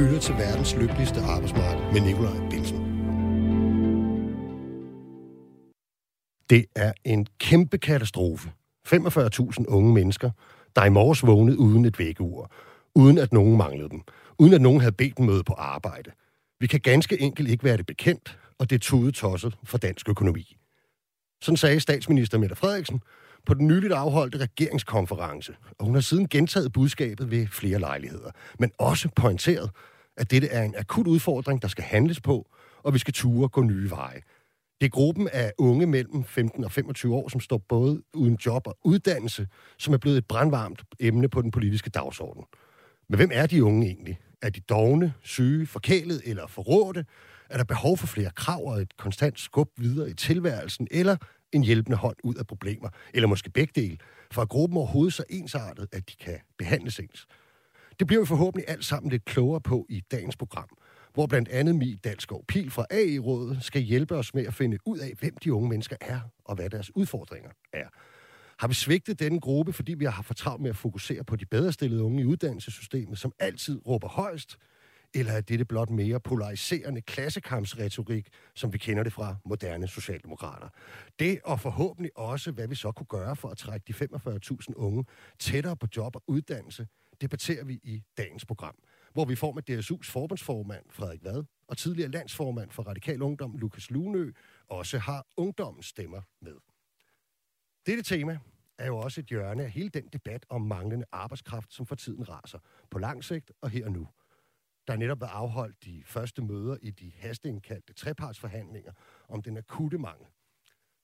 lytter til verdens lykkeligste arbejdsmarked med Nikolaj Bilsen. Det er en kæmpe katastrofe. 45.000 unge mennesker, der i morges vågnede uden et vækkeur, uden at nogen manglede dem, uden at nogen havde bedt dem møde på arbejde. Vi kan ganske enkelt ikke være det bekendt, og det er tudetosset for dansk økonomi. Sådan sagde statsminister Mette Frederiksen på den nyligt afholdte regeringskonference, og hun har siden gentaget budskabet ved flere lejligheder, men også pointeret, at dette er en akut udfordring, der skal handles på, og vi skal ture gå nye veje. Det er gruppen af unge mellem 15 og 25 år, som står både uden job og uddannelse, som er blevet et brandvarmt emne på den politiske dagsorden. Men hvem er de unge egentlig? Er de dogne, syge, forkælet eller forrådte? Er der behov for flere krav og et konstant skub videre i tilværelsen? Eller en hjælpende hånd ud af problemer? Eller måske begge dele? For at gruppen overhovedet så ensartet, at de kan behandles ens. Det bliver vi forhåbentlig alt sammen lidt klogere på i dagens program hvor blandt andet Mi Dalskov Pil fra AI-rådet skal hjælpe os med at finde ud af, hvem de unge mennesker er, og hvad deres udfordringer er. Har vi svigtet denne gruppe, fordi vi har haft for travlt med at fokusere på de bedre stillede unge i uddannelsessystemet, som altid råber højst? Eller er dette blot mere polariserende klassekampsretorik, som vi kender det fra moderne socialdemokrater? Det og forhåbentlig også, hvad vi så kunne gøre for at trække de 45.000 unge tættere på job og uddannelse, debatterer vi i dagens program hvor vi får med DSU's forbundsformand Frederik Vad og tidligere landsformand for Radikal Ungdom Lukas Lunø også har ungdommens stemmer med. Dette tema er jo også et hjørne af hele den debat om manglende arbejdskraft, som for tiden raser på lang sigt og her og nu. Der er netop været afholdt de første møder i de hasteindkaldte trepartsforhandlinger om den akutte mangel.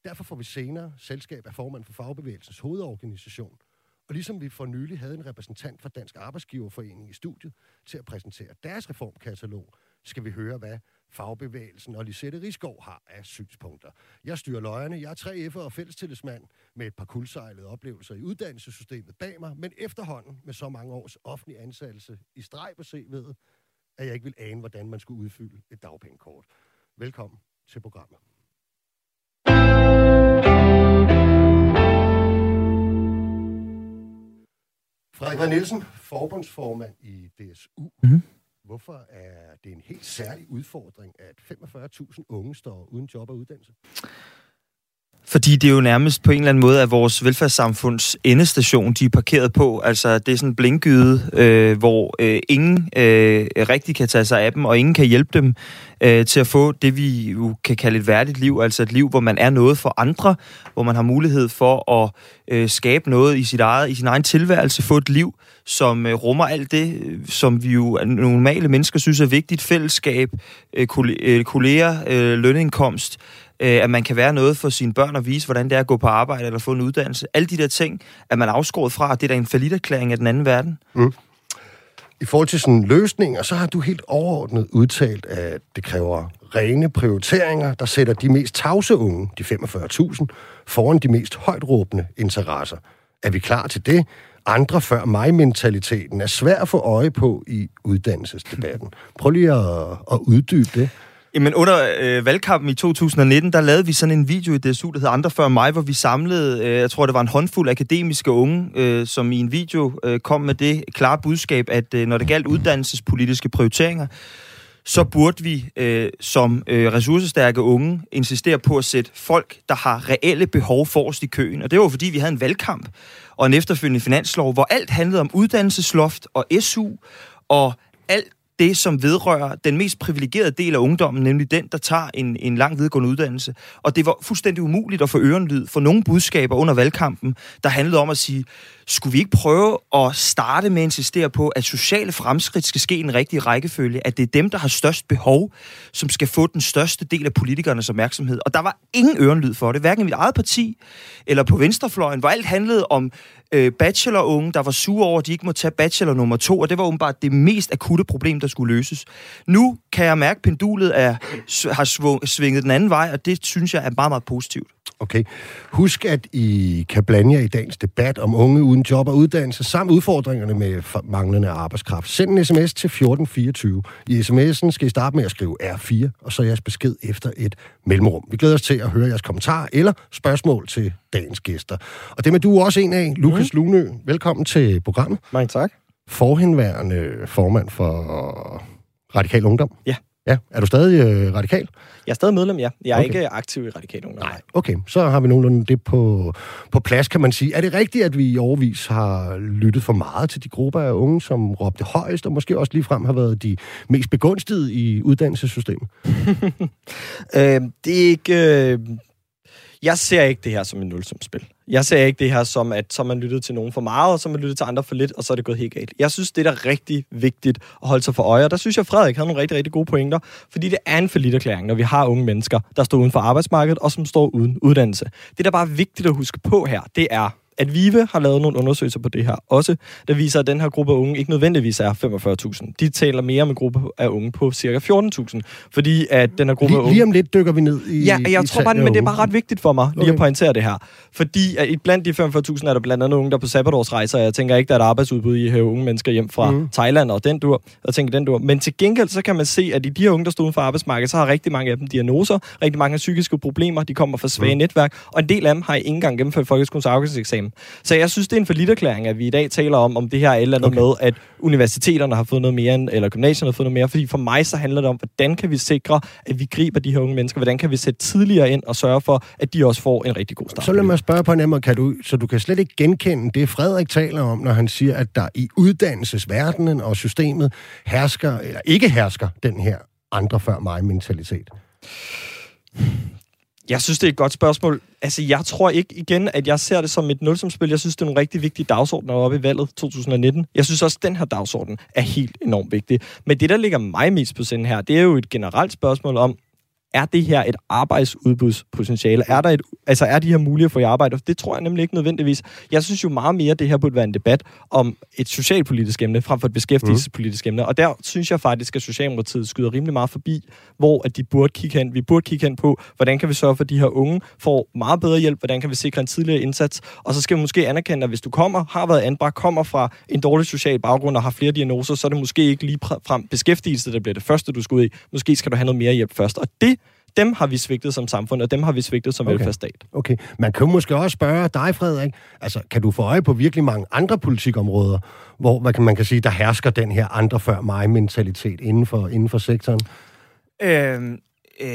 Derfor får vi senere selskab af formand for Fagbevægelsens hovedorganisation, og ligesom vi for nylig havde en repræsentant fra Dansk Arbejdsgiverforening i studiet til at præsentere deres reformkatalog, skal vi høre, hvad fagbevægelsen og Lisette Riskov har af synspunkter. Jeg styrer løjerne. Jeg er 3F'er og fællestillidsmand med et par kuldsejlede oplevelser i uddannelsessystemet bag mig, men efterhånden med så mange års offentlig ansættelse i streg på CV'et, at jeg ikke vil ane, hvordan man skulle udfylde et dagpengekort. Velkommen til programmet. Frederik Van Nielsen, forbundsformand i DSU. Mm-hmm. Hvorfor er det en helt særlig udfordring, at 45.000 unge står uden job og uddannelse? Fordi det er jo nærmest på en eller anden måde at vores velfærdssamfunds endestation, de er parkeret på. Altså, det er sådan en blinkgyde, øh, hvor øh, ingen øh, rigtig kan tage sig af dem, og ingen kan hjælpe dem øh, til at få det, vi jo kan kalde et værdigt liv. Altså et liv, hvor man er noget for andre, hvor man har mulighed for at øh, skabe noget i, sit eget, i sin egen tilværelse, få et liv, som øh, rummer alt det, som vi jo øh, normale mennesker synes er vigtigt. Fællesskab, øh, øh kolleger, øh, lønindkomst, øh, at man kan være noget for sine børn og vise, hvordan det er at gå på arbejde eller få en uddannelse. Alle de der ting er man afskåret fra, det er da en faliderklæring af den anden verden. Mm. I forhold til sådan løsninger, så har du helt overordnet udtalt, at det kræver rene prioriteringer, der sætter de mest tavse unge, de 45.000, foran de mest højtråbende interesser. Er vi klar til det? Andre før mig-mentaliteten er svær at få øje på i uddannelsesdebatten. Prøv lige at, at uddybe det. Jamen under øh, valgkampen i 2019, der lavede vi sådan en video i DSU, der hedder Andre før mig, hvor vi samlede, øh, jeg tror det var en håndfuld akademiske unge, øh, som i en video øh, kom med det klare budskab, at øh, når det galt uddannelsespolitiske prioriteringer, så burde vi øh, som øh, ressourcestærke unge insistere på at sætte folk, der har reelle behov forrest i køen. Og det var fordi, vi havde en valgkamp og en efterfølgende finanslov, hvor alt handlede om uddannelsesloft og SU, og alt det, som vedrører den mest privilegerede del af ungdommen, nemlig den, der tager en, en lang videregående uddannelse. Og det var fuldstændig umuligt at få ørenlyd for nogle budskaber under valgkampen, der handlede om at sige, skulle vi ikke prøve at starte med at insistere på, at sociale fremskridt skal ske i en rigtig rækkefølge, at det er dem, der har størst behov, som skal få den største del af politikernes opmærksomhed. Og der var ingen ørenlyd for det, hverken i mit eget parti eller på venstrefløjen, hvor alt handlede om øh, bachelorunge, der var sure over, at de ikke må tage bachelor nummer to, og det var åbenbart det mest akutte problem, der skulle løses. Nu kan jeg mærke, at pendulet er, har svinget den anden vej, og det synes jeg er meget, meget positivt. Okay. Husk, at I kan blande jer i dagens debat om unge uden job og uddannelse, samt udfordringerne med manglende arbejdskraft. Send en sms til 1424. I sms'en skal I starte med at skrive R4, og så jeres besked efter et mellemrum. Vi glæder os til at høre jeres kommentarer eller spørgsmål til dagens gæster. Og det er du også en af, Lukas mm. Lunø. Velkommen til programmet. Mange tak. Forhenværende formand for Radikal Ungdom? Ja. Ja, er du stadig øh, radikal? Jeg er stadig medlem, ja. Jeg er Okay. ikke aktiv i Radikal Ungdom. Nej. Okay, så har vi nogenlunde det på, på plads, kan man sige. Er det rigtigt, at vi i overvis har lyttet for meget til de grupper af unge, som råbte højst, og måske også ligefrem har været de mest begunstigede i uddannelsessystemet? Øh, det er ikke... Øh, jeg ser ikke det her som en nulsumspil. Jeg ser ikke det her som, at så man lyttet til nogen for meget, og så man lyttet til andre for lidt, og så er det gået helt galt. Jeg synes, det er da rigtig vigtigt at holde sig for øje, og der synes jeg, Frederik havde nogle rigtig, rigtig gode pointer, fordi det er en erklæring, når vi har unge mennesker, der står uden for arbejdsmarkedet, og som står uden uddannelse. Det, der bare er vigtigt at huske på her, det er, at VIVE har lavet nogle undersøgelser på det her også, der viser, at den her gruppe af unge ikke nødvendigvis er 45.000. De taler mere om en gruppe af unge på cirka 14.000, fordi at den her gruppe af Lige, unge... lige om lidt dykker vi ned i Ja, i jeg tror bare, men det er af bare ret vigtigt for mig lige Okay. at pointere det her. Fordi at i blandt de 45.000 er der blandt andet unge, der er på sabbatårsrejser. Jeg tænker ikke, der er et arbejdsudbud i at hæve unge mennesker hjem fra mm. Thailand og den dur. Jeg tænker den dur. Men til gengæld, så kan man se, at i de her unge, der står uden for arbejdsmarkedet, så har rigtig mange af dem diagnoser, rigtig mange har psykiske problemer, de kommer fra svage mm. netværk, og en del af dem har ikke engang gennemført folkeskolens afgangseksamen. Så jeg synes, det er en forlitterklæring, at vi i dag taler om, om det her er et eller andet Okay. med, at universiteterne har fået noget mere, eller gymnasierne har fået noget mere. Fordi for mig så handler det om, hvordan kan vi sikre, at vi griber de her unge mennesker? Hvordan kan vi sætte tidligere ind og sørge for, at de også får en rigtig god start? Så lad mig spørge på en anden måde, kan du, så du kan slet ikke genkende det, Frederik taler om, når han siger, at der i uddannelsesverdenen og systemet hersker, eller ikke hersker, den her andre før mig mentalitet. Jeg synes, det er et godt spørgsmål. Altså, jeg tror ikke igen, at jeg ser det som et nulsumspil. Jeg synes, det er nogle rigtig vigtige dagsordner oppe i valget 2019. Jeg synes også, at den her dagsorden er helt enormt vigtig. Men det, der ligger mig mest på sinde her, det er jo et generelt spørgsmål om, er det her et arbejdsudbudspotentiale? Er, der et, altså, er de her muligheder for at arbejde? Det tror jeg nemlig ikke nødvendigvis. Jeg synes jo meget mere, at det her burde være en debat om et socialpolitisk emne, frem for et beskæftigelsespolitisk emne. Og der synes jeg faktisk, at Socialdemokratiet skyder rimelig meget forbi, hvor at de burde kigge hen. Vi burde kigge hen på, hvordan kan vi sørge for, at de her unge får meget bedre hjælp? Hvordan kan vi sikre en tidligere indsats? Og så skal vi måske anerkende, at hvis du kommer, har været anbragt, kommer fra en dårlig social baggrund og har flere diagnoser, så er det måske ikke lige frem beskæftigelse, der bliver det første, du skal ud i. Måske skal du have noget mere hjælp først. Og det dem har vi svigtet som samfund, og dem har vi svigtet som Okay. okay. velfærdsstat. Okay, man kan måske også spørge dig, Frederik, altså kan du få øje på virkelig mange andre politikområder, hvor hvad kan man kan sige, der hersker den her andre før mig mentalitet inden for, inden for sektoren? Øhm, øh,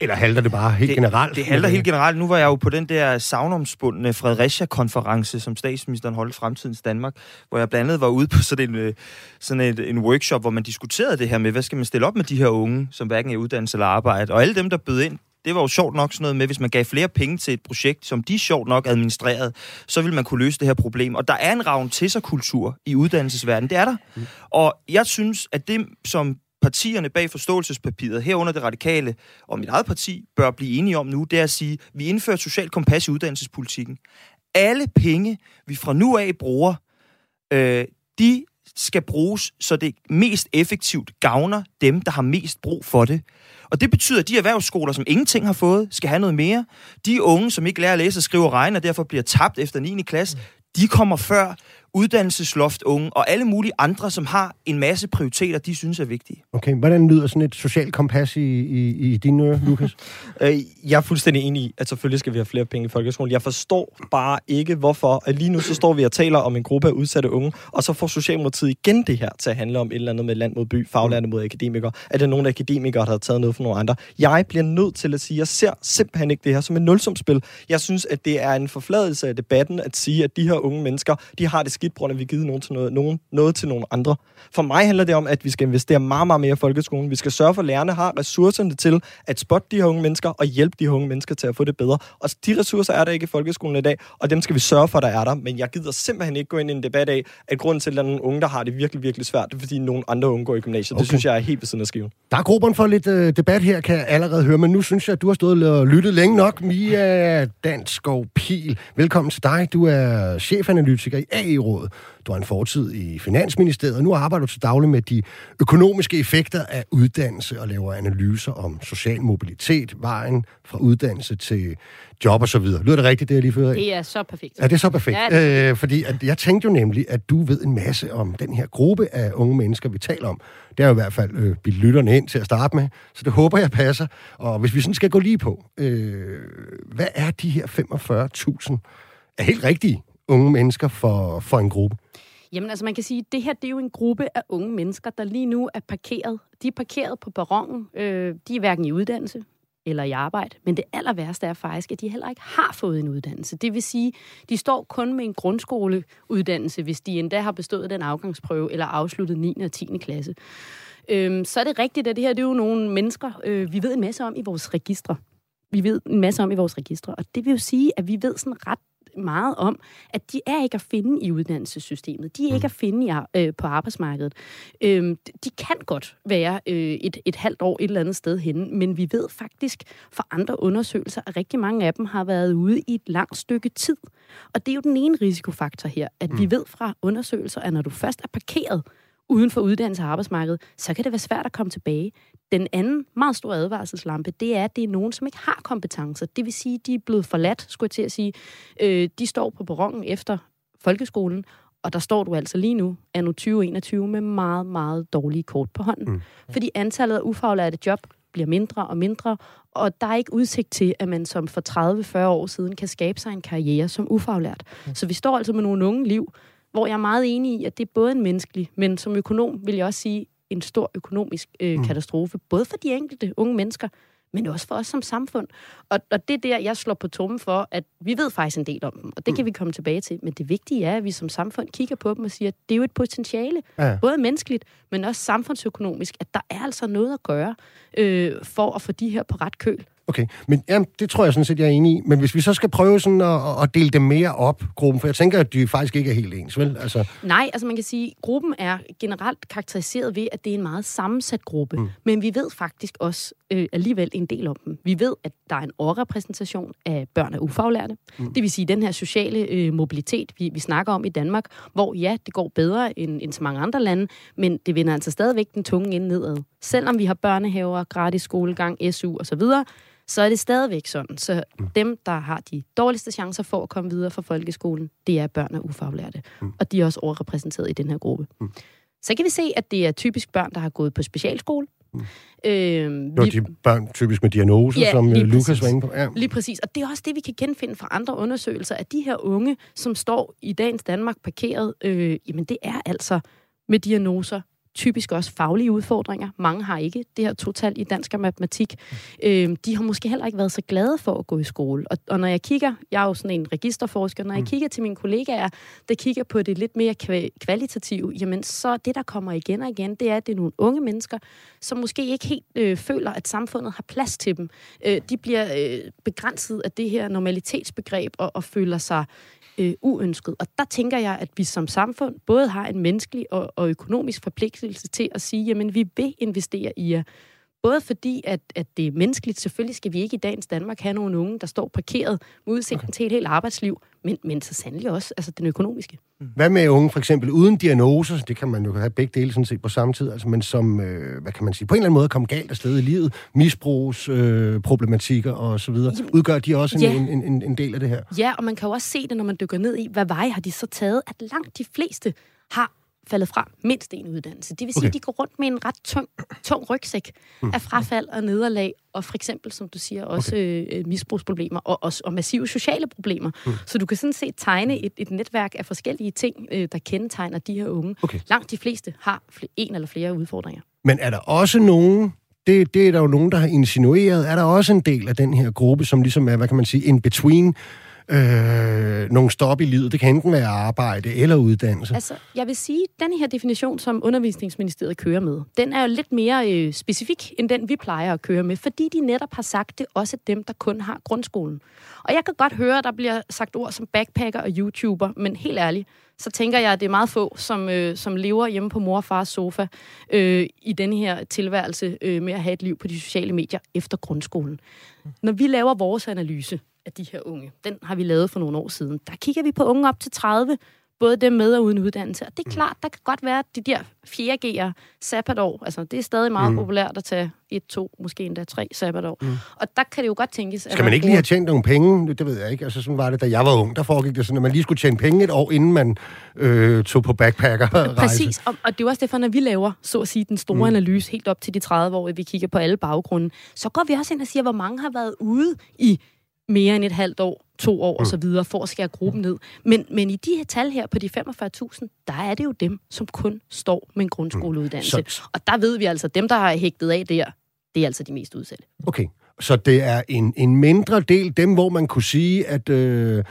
Eller halter det bare helt det, generelt? Det handler helt generelt. Nu var jeg jo på den der savnomspundne Fredericia-konference, som statsministeren holdt i Fremtidens Danmark, hvor jeg blandt andet var ude på sådan en, øh, sådan et, en workshop, hvor man diskuterede det her med, hvad skal man stille op med de her unge, som hverken er i uddannelse eller arbejde. Og alle dem, der bød ind, det var jo sjovt nok sådan noget med, hvis man gav flere penge til et projekt, som de sjovt nok administrerede, så ville man kunne løse det her problem. Og der er en ravn til sig kultur i uddannelsesverdenen. Det er der. Mm. Og jeg synes, at det, som partierne bag forståelsespapiret, herunder det radikale og mit eget parti, bør blive enige om nu, det er at sige, at vi indfører et socialt kompas i uddannelsespolitikken. Alle penge, vi fra nu af bruger, øh, de skal bruges, så det mest effektivt gavner dem, der har mest brug for det. Og det betyder, at de erhvervsskoler, som ingenting har fået, skal have noget mere. De unge, som ikke lærer at læse og skrive og regne, og derfor bliver tabt efter 9. klasse, de kommer før uddannelsesloft unge og alle mulige andre, som har en masse prioriteter, de synes er vigtige. Okay, hvordan lyder sådan et socialt kompas i, i, i dine ører, Lukas? Øh, jeg er fuldstændig enig i, at selvfølgelig skal vi have flere penge i folkeskolen. Jeg forstår bare ikke, hvorfor. At lige nu så står vi og taler om en gruppe af udsatte unge, og så får Socialdemokratiet igen det her til at handle om et eller andet med land mod by, faglærte mod akademikere. Er der nogle akademikere, der har taget noget for nogle andre? Jeg bliver nødt til at sige, at jeg ser simpelthen ikke det her som et nulsumspil. Jeg synes, at det er en forfladelse af debatten at sige, at de her unge mennesker, de har det skidt, på grund af, at vi givet nogen til noget, nogen, noget til nogle andre. For mig handler det om, at vi skal investere meget, meget mere i folkeskolen. Vi skal sørge for, at lærerne har ressourcerne til at spotte de her unge mennesker og hjælpe de her unge mennesker til at få det bedre. Og de ressourcer er der ikke i folkeskolen i dag, og dem skal vi sørge for, der er der. Men jeg gider simpelthen ikke gå ind i en debat af, at grunden til, at der er nogle unge, der har det virkelig, virkelig svært, det er, fordi nogle andre unge går i gymnasiet. Okay. Det synes jeg er helt ved siden af skiven. Der er gruppen for lidt øh, debat her, kan jeg allerede høre, men nu synes jeg, at du har stået og lyttet længe nok. Mia Danskov Pil, velkommen til dig. Du er chefanalytiker i AI-rådet. Du har en fortid i Finansministeriet, og nu arbejder du til daglig med de økonomiske effekter af uddannelse og laver analyser om social mobilitet, vejen fra uddannelse til job og så videre. Lyder det rigtigt, det jeg lige fører? Det er så perfekt. Ja, det er så perfekt. Ja, Ja, øh, fordi at jeg tænkte jo nemlig, at du ved en masse om den her gruppe af unge mennesker, vi taler om. Det er jo i hvert fald øh, bildt lytterne ind til at starte med, så det håber jeg passer. Og hvis vi sådan skal gå lige på, øh, hvad er de her 45.000 er helt rigtige unge mennesker for, for en gruppe? Jamen altså man kan sige, at det her det er jo en gruppe af unge mennesker, der lige nu er parkeret. De er parkeret på perronen. Øh, de er hverken i uddannelse eller i arbejde. Men det aller værste er faktisk, at de heller ikke har fået en uddannelse. Det vil sige, de står kun med en grundskoleuddannelse, hvis de endda har bestået den afgangsprøve eller afsluttet 9. og 10. klasse. Øhm, så er det rigtigt, at det her det er jo nogle mennesker, øh, vi ved en masse om i vores registre. Vi ved en masse om i vores registre, og det vil jo sige, at vi ved sådan ret meget om, at de er ikke at finde i uddannelsessystemet. De er ikke at finde i, øh, på arbejdsmarkedet. Øh, de kan godt være øh, et, et halvt år et eller andet sted henne, men vi ved faktisk fra andre undersøgelser, at rigtig mange af dem har været ude i et langt stykke tid. Og det er jo den ene risikofaktor her, at vi ved fra undersøgelser, at når du først er parkeret, uden for uddannelse og arbejdsmarked, så kan det være svært at komme tilbage. Den anden meget store advarselslampe, det er, at det er nogen, som ikke har kompetencer. Det vil sige, at de er blevet forladt, skulle jeg til at sige. Øh, de står på perronen efter folkeskolen, og der står du altså lige nu, er nu 2021, med meget, meget dårlige kort på hånden. Mm. Fordi antallet af ufaglærte job bliver mindre og mindre, og der er ikke udsigt til, at man som for 30-40 år siden kan skabe sig en karriere som ufaglært. Mm. Så vi står altså med nogle unge liv, hvor jeg er meget enig i, at det er både en menneskelig, men som økonom vil jeg også sige, en stor økonomisk øh, mm. katastrofe, både for de enkelte unge mennesker, men også for os som samfund. Og, og det er der, jeg slår på tummen for, at vi ved faktisk en del om dem, og det kan mm. vi komme tilbage til. Men det vigtige er, at vi som samfund kigger på dem og siger, at det er jo et potentiale, ja. både menneskeligt, men også samfundsøkonomisk, at der er altså noget at gøre øh, for at få de her på ret køl. Okay, men ja, det tror jeg sådan set, jeg er enig i. Men hvis vi så skal prøve sådan at, at dele dem mere op, gruppen, for jeg tænker, at de faktisk ikke er helt ens, vel? Altså... Nej, altså man kan sige, at gruppen er generelt karakteriseret ved, at det er en meget sammensat gruppe. Mm. Men vi ved faktisk også øh, alligevel en del om dem. Vi ved, at der er en overrepræsentation af børn af ufaglærte. Mm. Det vil sige, den her sociale øh, mobilitet, vi, vi snakker om i Danmark, hvor ja, det går bedre end, end så mange andre lande, men det vinder altså stadigvæk den tunge ende nedad. Selvom vi har børnehaver, gratis skolegang, SU osv., så er det stadigvæk sådan. Så mm. dem, der har de dårligste chancer for at komme videre fra folkeskolen, det er børn af ufaglærte. Mm. Og de er også overrepræsenteret i den her gruppe. Mm. Så kan vi se, at det er typisk børn, der har gået på specialskole. Mm. Øh, Nå, de børn typisk med diagnoser, ja, som øh, Lukas var inde på. Ja. Lige præcis. Og det er også det, vi kan genfinde fra andre undersøgelser, at de her unge, som står i dagens Danmark parkeret, øh, jamen det er altså med diagnoser, typisk også faglige udfordringer. Mange har ikke det her total i dansk og matematik. Øh, de har måske heller ikke været så glade for at gå i skole. Og, og når jeg kigger, jeg er jo sådan en registerforsker, når jeg mm. kigger til mine kollegaer, der kigger på det lidt mere kvalitative, jamen så det, der kommer igen og igen, det er, at det er nogle unge mennesker, som måske ikke helt øh, føler, at samfundet har plads til dem. Øh, de bliver øh, begrænset af det her normalitetsbegreb og, og føler sig øh, uønsket. Og der tænker jeg, at vi som samfund både har en menneskelig og, og økonomisk forpligtelse til at sige, jamen vi vil investere i jer. Både fordi, at, at det er menneskeligt. Selvfølgelig skal vi ikke i dagens Danmark have nogle unge, der står parkeret med udsigten okay. til et helt arbejdsliv, men, men så sandelig også altså den økonomiske. Mm. Hvad med unge, for eksempel uden diagnoser? Det kan man jo have begge dele sådan set på samme tid, altså, men som, øh, hvad kan man sige, på en eller anden måde komme galt afsted i livet, misbrugsproblematikker øh, og så videre. Udgør de også en, ja. en, en, en del af det her? Ja, og man kan jo også se det, når man dykker ned i, hvad vej har de så taget, at langt de fleste har faldet fra mindst en uddannelse. Det vil sige, okay. at de går rundt med en ret tung, tung rygsæk mm. af frafald og nederlag, og for eksempel, som du siger, også okay. øh, misbrugsproblemer og, og, og massive sociale problemer. Mm. Så du kan sådan set tegne et, et netværk af forskellige ting, øh, der kendetegner de her unge. Okay. Langt de fleste har en eller flere udfordringer. Men er der også nogen, det, det er der jo nogen, der har insinueret, er der også en del af den her gruppe, som ligesom er, hvad kan man sige, in between, øh, nogle stop i livet. Det kan enten være arbejde eller uddannelse. Altså, jeg vil sige, at den her definition, som undervisningsministeriet kører med, den er jo lidt mere øh, specifik, end den vi plejer at køre med, fordi de netop har sagt, det også dem, der kun har grundskolen. Og jeg kan godt høre, at der bliver sagt ord som backpacker og YouTuber, men helt ærligt, så tænker jeg, at det er meget få, som, øh, som lever hjemme på mor og fars sofa øh, i den her tilværelse øh, med at have et liv på de sociale medier efter grundskolen. Når vi laver vores analyse, af de her unge. Den har vi lavet for nogle år siden. Der kigger vi på unge op til 30, både dem med og uden uddannelse. Og det er mm. klart, der kan godt være de der 4G'er sabbatår. Altså, det er stadig meget mm. populært at tage et, to, måske endda tre sabbatår. Mm. Og der kan det jo godt tænkes... Skal man ikke lige have tjent nogle penge? Det ved jeg ikke. Altså, sådan var det, da jeg var ung. Der foregik det sådan, at man lige skulle tjene penge et år, inden man øh, tog på backpacker Præcis, og, og det er også derfor, når vi laver, så at sige, den store mm. analyse helt op til de 30 år, vi kigger på alle baggrunde, så går vi også ind og siger, hvor mange har været ude i mere end et halvt år, to år mm. og så videre, for at skære gruppen ned. Men, men i de her tal her på de 45.000, der er det jo dem, som kun står med en grundskoleuddannelse. Mm. Så... Og der ved vi altså, dem, der har hægtet af der, det er altså de mest udsatte. Okay, så det er en, en mindre del, dem hvor man kunne sige, at øh,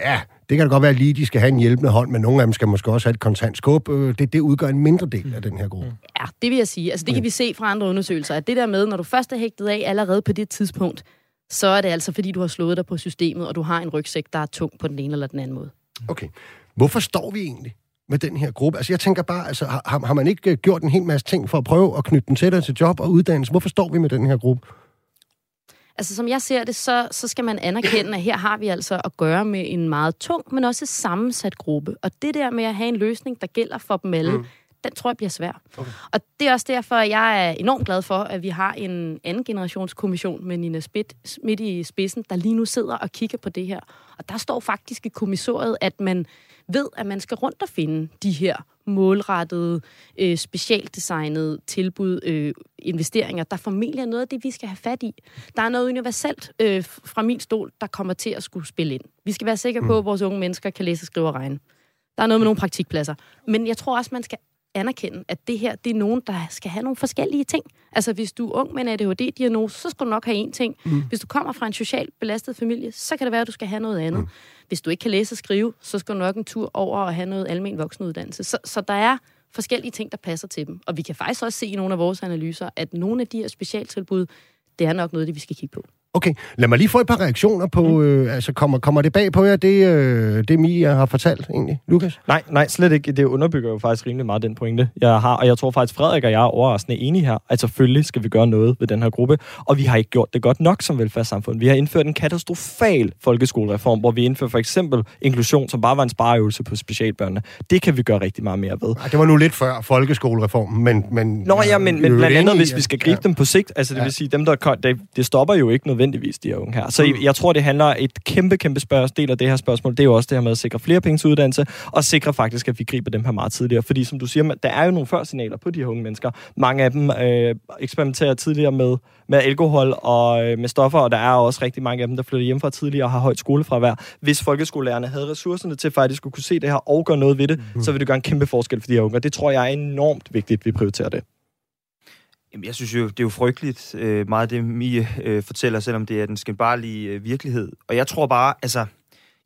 ja, det kan da godt være lige, de skal have en hjælpende hånd, men nogle af dem skal måske også have et kontant skub. Øh, det, det udgør en mindre del af den her gruppe. Ja, det vil jeg sige. Altså, det kan vi se fra andre undersøgelser, at det der med, når du først er hægtet af allerede på det tidspunkt, så er det altså, fordi du har slået dig på systemet, og du har en rygsæk, der er tung på den ene eller den anden måde. Okay. Hvorfor står vi egentlig med den her gruppe? Altså, jeg tænker bare, altså, har, har man ikke øh, gjort en hel masse ting for at prøve at knytte den tættere til job og uddannelse? Hvorfor står vi med den her gruppe? Altså, som jeg ser det, så, så skal man anerkende, at her har vi altså at gøre med en meget tung, men også sammensat gruppe. Og det der med at have en løsning, der gælder for dem alle, mm den tror jeg bliver svær. Okay. Og det er også derfor, at jeg er enormt glad for, at vi har en anden generationskommission med Nina Spidt midt i spidsen, der lige nu sidder og kigger på det her. Og der står faktisk i kommissoriet, at man ved, at man skal rundt og finde de her målrettede, øh, specialdesignede tilbud, øh, investeringer, der formentlig er noget af det, vi skal have fat i. Der er noget universelt øh, fra min stol, der kommer til at skulle spille ind. Vi skal være sikre på, mm. at vores unge mennesker kan læse, skrive og regne. Der er noget med nogle praktikpladser. Men jeg tror også, man skal anerkende, at det her, det er nogen, der skal have nogle forskellige ting. Altså, hvis du er ung med en ADHD-diagnose, så skal du nok have én ting. Mm. Hvis du kommer fra en socialt belastet familie, så kan det være, at du skal have noget andet. Mm. Hvis du ikke kan læse og skrive, så skal du nok en tur over og have noget almen voksenuddannelse. Så, så der er forskellige ting, der passer til dem. Og vi kan faktisk også se i nogle af vores analyser, at nogle af de her specialtilbud, det er nok noget, det vi skal kigge på. Okay, lad mig lige få et par reaktioner på, mm. øh, altså kommer, kommer det bag på jer, det, øh, det Mia har fortalt egentlig, Lukas? Nej, nej, slet ikke. Det underbygger jo faktisk rimelig meget den pointe, jeg har, og jeg tror faktisk, Frederik og jeg er overraskende enige her, at selvfølgelig skal vi gøre noget ved den her gruppe, og vi har ikke gjort det godt nok som velfærdssamfund. Vi har indført en katastrofal folkeskolereform, hvor vi indfører for eksempel inklusion, som bare var en spareøvelse på specialbørnene. Det kan vi gøre rigtig meget mere ved. Ej, det var nu lidt før folkeskolereformen, men... men Nå ja, men, men blandt andet, hvis vi skal gribe ja. dem på sigt, altså det ja. vil sige, dem der, det, det stopper jo ikke nødvendigvis de her unge her. Så mm. jeg tror, det handler et kæmpe, kæmpe spørgsmål, del af det her spørgsmål, det er jo også det her med at sikre flere penge til uddannelse, og sikre faktisk, at vi griber dem her meget tidligere. Fordi som du siger, der er jo nogle førsignaler på de her unge mennesker. Mange af dem øh, eksperimenterer tidligere med, med alkohol og øh, med stoffer, og der er også rigtig mange af dem, der flytter hjem fra tidligere og har højt skolefravær. Hvis folkeskolelærerne havde ressourcerne til faktisk at kunne se det her og gøre noget ved det, mm. så vil det gøre en kæmpe forskel for de her unge. Det tror jeg er enormt vigtigt, at vi prioriterer det. Jamen, jeg synes jo, det er jo frygteligt, øh, meget det Mie øh, fortæller, selvom det er den skændbarlige øh, virkelighed. Og jeg tror bare, altså,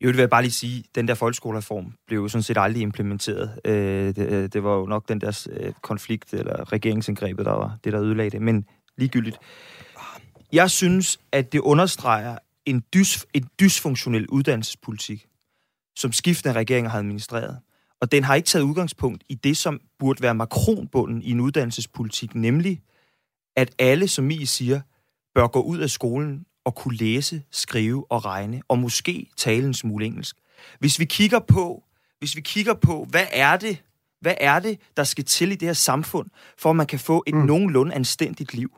i øvrigt vil jeg bare lige sige, den der folkeskolereform blev jo sådan set aldrig implementeret. Øh, det, øh, det var jo nok den der øh, konflikt, eller regeringsindgrebet, der var det, der ødelagde det. Men ligegyldigt. Jeg synes, at det understreger en, dys, en dysfunktionel uddannelsespolitik, som skiftende regeringer har administreret. Og den har ikke taget udgangspunkt i det, som burde være makronbunden i en uddannelsespolitik, nemlig at alle, som I siger, bør gå ud af skolen og kunne læse, skrive og regne, og måske tale en smule engelsk. Hvis vi kigger på, hvis vi kigger på, hvad er det, hvad er det, der skal til i det her samfund, for at man kan få et mm. nogenlunde anstændigt liv,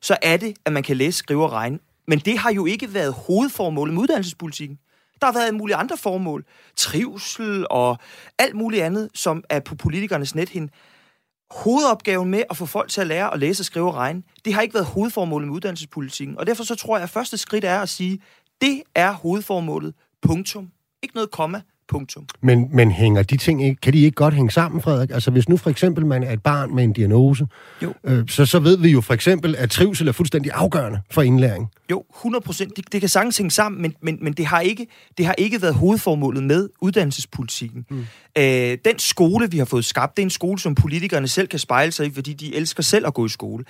så er det, at man kan læse, skrive og regne. Men det har jo ikke været hovedformålet med uddannelsespolitikken. Der har været mulige andre formål. Trivsel og alt muligt andet, som er på politikernes nethind hovedopgaven med at få folk til at lære at læse, skrive og regne, det har ikke været hovedformålet med uddannelsespolitikken. Og derfor så tror jeg, at første skridt er at sige, det er hovedformålet, punktum. Ikke noget komma, Punktum. Men, men hænger de ting ikke, kan de ikke godt hænge sammen, Frederik? Altså hvis nu for eksempel man er et barn med en diagnose, jo. Øh, så, så ved vi jo for eksempel, at trivsel er fuldstændig afgørende for indlæring. Jo, 100 procent. Det, det kan sagtens hænge sammen, men, men, men det, har ikke, det har ikke været hovedformålet med uddannelsespolitikken. Mm. Øh, den skole, vi har fået skabt, det er en skole, som politikerne selv kan spejle sig i, fordi de elsker selv at gå i skole.